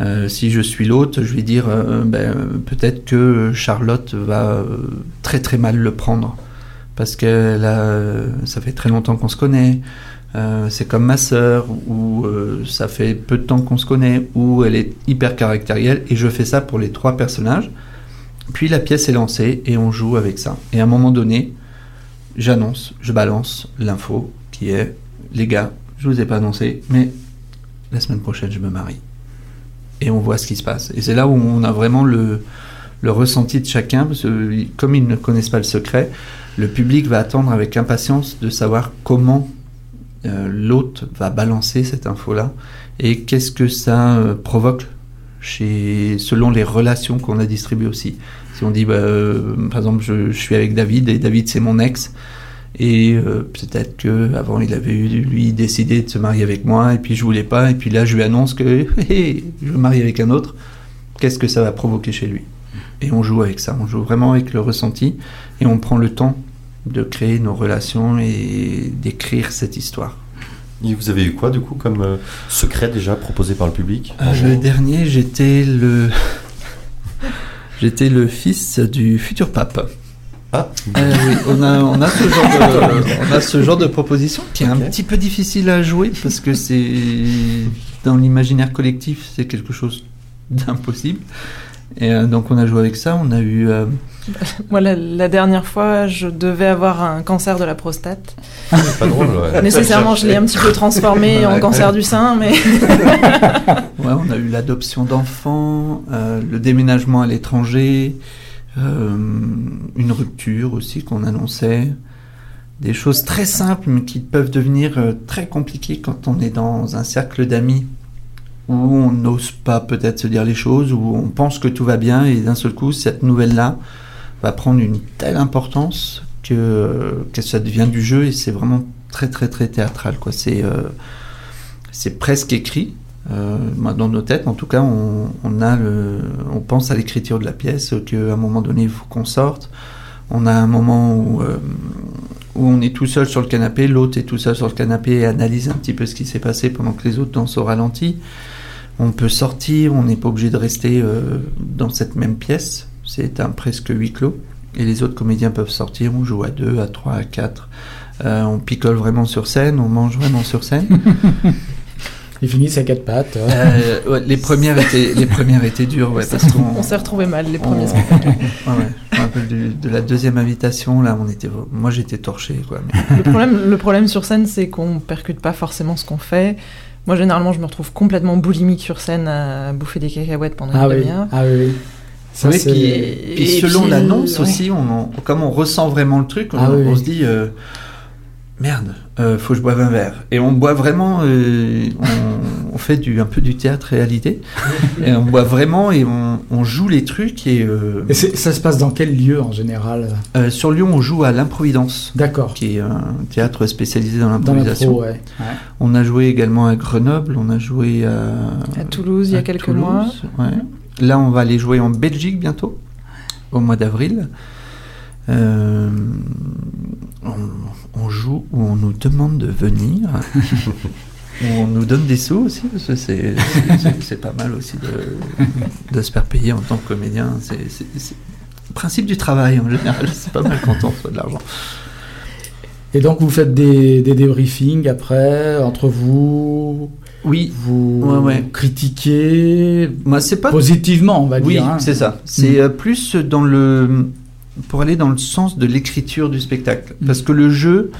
Euh, si je suis l'hôte, je vais dire euh, ben, peut-être que Charlotte va très très mal le prendre parce que ça fait très longtemps qu'on se connaît. Euh, c'est comme ma sœur, ou euh, ça fait peu de temps qu'on se connaît, ou elle est hyper caractérielle, et je fais ça pour les trois personnages. Puis la pièce est lancée et on joue avec ça. Et à un moment donné, j'annonce, je balance l'info qui est les gars, je vous ai pas annoncé, mais la semaine prochaine je me marie. Et on voit ce qui se passe. Et c'est là où on a vraiment le, ressenti de chacun, parce que comme ils ne connaissent pas le secret, le public va attendre avec impatience de savoir comment l'hôte va balancer cette info-là et qu'est-ce que ça euh, provoque chez, selon les relations qu'on a distribuées aussi. Si on dit, bah, euh, par exemple, je, suis avec David et David c'est mon ex, et euh, peut-être que avant il avait lui décidé de se marier avec moi et puis je voulais pas et puis là je lui annonce que [laughs] je me marie avec un autre. Qu'est-ce que ça va provoquer chez lui? Et on joue avec ça, on joue vraiment avec le ressenti et on prend le temps de créer nos relations et d'écrire cette histoire.
Et vous avez eu quoi du coup comme euh, secret déjà proposé par le public
Euh, le dernier, j'étais le [laughs] j'étais le fils du futur pape.
Ah,
Euh, oui, on a, on, a ce genre de, [laughs] on a ce genre de proposition qui est un petit peu difficile à jouer parce que c'est dans l'imaginaire collectif, c'est quelque chose d'impossible. Et donc on a joué avec ça, on a eu [laughs]
Moi, la, la dernière fois, je devais avoir un cancer de la prostate.
c'est pas drôle. Ouais. [laughs]
Nécessairement, je l'ai un petit peu transformé en cancer du sein, mais [laughs]
Ouais, on a eu l'adoption d'enfants, euh, le déménagement à l'étranger, euh, une rupture aussi qu'on annonçait, des choses très simples mais qui peuvent devenir euh, très compliquées quand on est dans un cercle d'amis où on n'ose pas peut-être se dire les choses, où on pense que tout va bien et d'un seul coup cette nouvelle-là va prendre une telle importance que, ça devient du jeu et c'est vraiment très très très théâtral. Quoi. C'est, euh, presque écrit. Euh, dans nos têtes, en tout cas, on, a on pense à l'écriture de la pièce, qu'à un moment donné, il faut qu'on sorte. On a un moment où, euh, où on est tout seul sur le canapé, l'autre est tout seul sur le canapé et analyse un petit peu ce qui s'est passé pendant que les autres dansent au ralenti. On peut sortir, on n'est pas obligé de rester dans cette même pièce. C'est un presque huis clos. Et les autres comédiens peuvent sortir, on joue à deux, à trois, à quatre. Euh, on picole vraiment sur scène, on mange vraiment sur scène. [laughs]
Ils finissent à quatre pattes.
Euh, ouais, les premières étaient, les premières étaient dures, ouais, parce qu'on
On s'est retrouvés mal les premiers
on-
spectacles.
Ouais, ouais. Je me rappelle du- de la deuxième invitation, là, on était, moi j'étais torché, quoi. mais-
Le problème, le problème sur scène, c'est qu'on percute pas forcément ce qu'on fait. Moi, généralement, je me retrouve complètement boulimique sur scène à bouffer des cacahuètes pendant
Ah
une
oui,
demi-heure.
ah oui, oui. Ça,
puis,
Et-
selon l'annonce
ouais.
aussi, on en- comme on ressent vraiment le truc, on,
Ah oui,
on
oui.
se dit euh, merde, euh, faut que je boive un verre. Et on boit vraiment, euh, on, on fait du, un peu du théâtre réalité. [laughs] et on boit vraiment et on, on joue les trucs. Et, euh,
ça se passe dans quel lieu en général?
euh, sur Lyon, on joue à l'Improvidence,
D'accord.
qui est un théâtre spécialisé dans l'improvisation.
pro, ouais. Ouais.
On a joué également à Grenoble, on a joué à,
À Toulouse, il y a quelques
Toulouse,
mois.
ouais. Là, on va aller jouer en Belgique bientôt, au mois d'avril. Euh, on, on joue où on nous demande de venir. [laughs] où on nous donne des sous aussi, parce que c'est, pas mal aussi de, de se faire payer en tant que comédien. C'est le principe du travail en général. C'est pas mal quand on reçoit de l'argent.
Et donc vous faites des, des débriefings après, entre vous,
Oui,
vous
Ouais, ouais.
critiquez
moi, c'est pas
positivement, on va
Oui,
dire. hein.
c'est ça. C'est euh, plus dans le pour aller dans le sens de l'écriture du spectacle,
Mm.
parce que le jeu,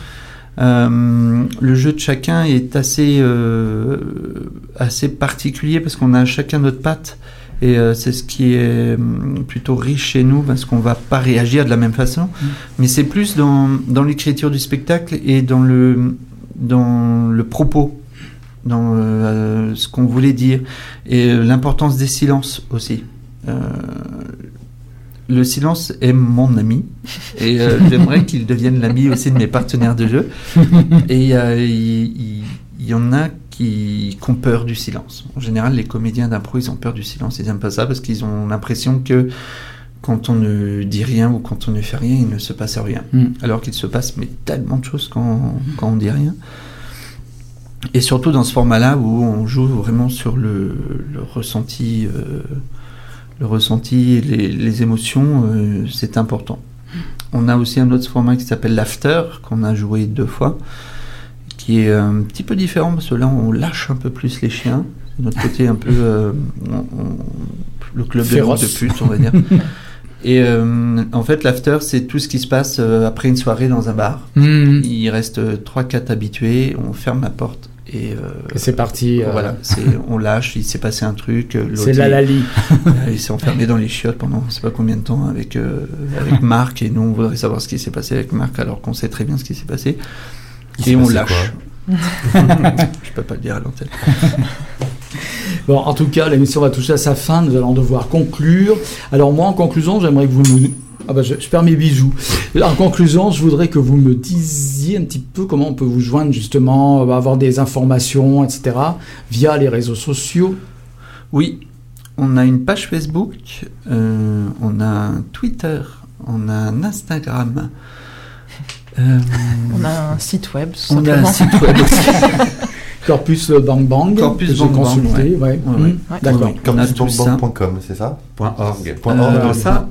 euh, le jeu de chacun est assez euh, assez particulier parce qu'on a chacun notre patte. Et euh, c'est ce qui est plutôt riche chez nous parce qu'on va pas réagir de la même façon. Mais c'est plus dans, dans l'écriture du spectacle et dans le, dans le propos, dans euh, ce qu'on voulait dire. Et euh, l'importance des silences aussi. Euh, le silence est mon ami et [laughs] j'aimerais qu'il devienne l'ami aussi de mes partenaires de jeu. [laughs] Et il, y en a qui, qui ont peur du silence. En général, les comédiens d'impro, ils ont peur du silence. Ils n'aiment pas ça parce qu'ils ont l'impression que quand on ne dit rien ou quand on ne fait rien, il ne se passe rien.
Mm.
Alors qu'il se passe mais tellement de choses quand, quand on dit rien. Et surtout dans ce format-là où on joue vraiment sur le, le ressenti, euh, le ressenti, et les, les émotions, euh, c'est important. On a aussi un autre format qui s'appelle l'after qu'on a joué deux fois, qui est un petit peu différent parce que là on lâche un peu plus les chiens. C'est notre côté un peu euh, on- on- le club de
Féroce.
de pute, on va dire. [laughs] Et euh, en fait, l'after, c'est tout ce qui se passe euh, après une soirée dans un bar.
Mhm.
Il reste 3-4 habitués, on ferme la porte et, euh,
Et c'est parti. euh,
voilà, c'est, on lâche, il s'est passé un truc. euh,
C'est la
il-
lali. [laughs]
euh, il s'est enfermé dans les chiottes pendant je sais pas combien de temps avec, euh, avec Marc et nous on voudrait savoir ce qui s'est passé avec Marc alors qu'on sait très bien ce qui s'est passé.
Il s'est
et on
passé
lâche. [laughs] je peux pas le dire à l'antenne. [laughs]
Bon, en tout cas, l'émission va toucher à sa fin. Nous allons devoir conclure. Alors moi, en conclusion, j'aimerais que vous me... Ah bah, je, je perds mes bijoux. En conclusion, je voudrais que vous me disiez un petit peu comment on peut vous joindre justement, euh, avoir des informations, etc. via les réseaux sociaux.
Oui, on a une page Facebook, euh, on a un Twitter, on a un Instagram. euh,
On a un site web,
on a un site web aussi. [laughs]
Corpus Bang Bang.
Corpus
que j'ai
Bang Bang,
consulté,
ouais.
ouais.
Ouais.
D'accord.
Ça.
C'est ça?
Point .org.
Point
Euh,
org.
Comme ça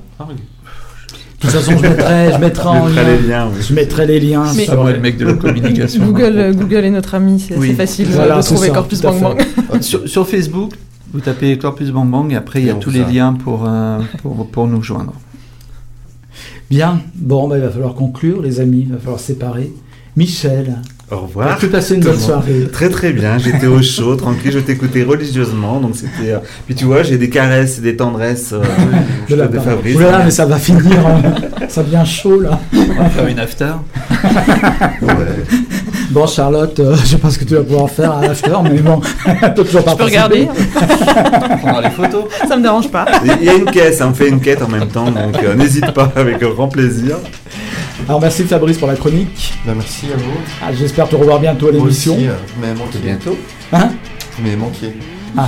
De toute façon, je mettrai, je mettrai en lien.
les liens, oui.
Je mettrai les liens.
Mais-
C'est
sur-
moi le mec de la communication.
Google, euh, Google est notre ami, c'est
Oui.
facile
Voilà,
de trouver
ça,
Corpus Bang. Bang.
sur, sur Facebook, vous tapez Corpus Bang Bang et après il y a tous les
ça.
liens pour, euh, pour, pour nous joindre.
Bien. Bon, bah, il va falloir conclure, les amis. Il va falloir séparer. Michel,
Au revoir.
as-tu passé une bonne soirée
Très très bien, j'étais au chaud, tranquille, je t'écoutais religieusement, donc c'était... euh, Puis tu vois, j'ai des caresses et des tendresses euh, [laughs]
de la
de. Fabrice.
Ouh là là, mais ça va finir. hein. [laughs] ça devient chaud là.
On va faire une after.
Ouais.
Bon, Charlotte, euh, je sais pas ce que tu vas pouvoir faire à l'after, mais bon, [laughs] t'as toujours pas
Je peux regarder,
On prendra les photos.
ça me dérange pas.
Il y a une caisse, on fait une quête en même temps, donc euh, n'hésite pas, avec grand plaisir.
Alors merci Fabrice pour la chronique.
Bah, merci à vous.
Ah, J'espère te revoir bientôt à l'émission.
euh, m'avez manqué.
bientôt.
Hein?
M'avez manqué.
Ah.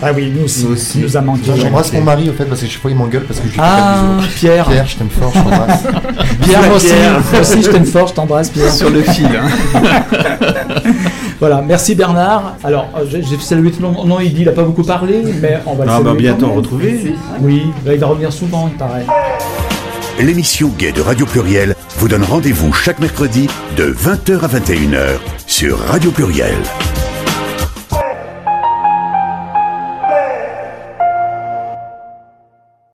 Ah oui, nous aussi.
Nous aussi.
Nous a manqué.
J'embrasse mon mari au fait parce que chaque fois il m'engueule parce que je lui fais
Ah,
pas de bisous.
Pierre.
Pierre, je t'aime fort, je t'embrasse. [laughs]
Pierre, moi aussi, moi aussi, je t'aime fort, je t'embrasse, Pierre.
Sur le fil. hein. [laughs]
Voilà, merci Bernard. Alors, euh, j'ai salué tout le monde. Non, il dit, il n'a pas beaucoup parlé, mais on va le
Ah,
saluer
bah,
quand
bientôt
même.
retrouver.
Oui, là, il va revenir souvent, il paraît.
L'émission Gay de Radio Pluriel vous donne rendez-vous chaque mercredi de 20h à 21h sur Radio Pluriel.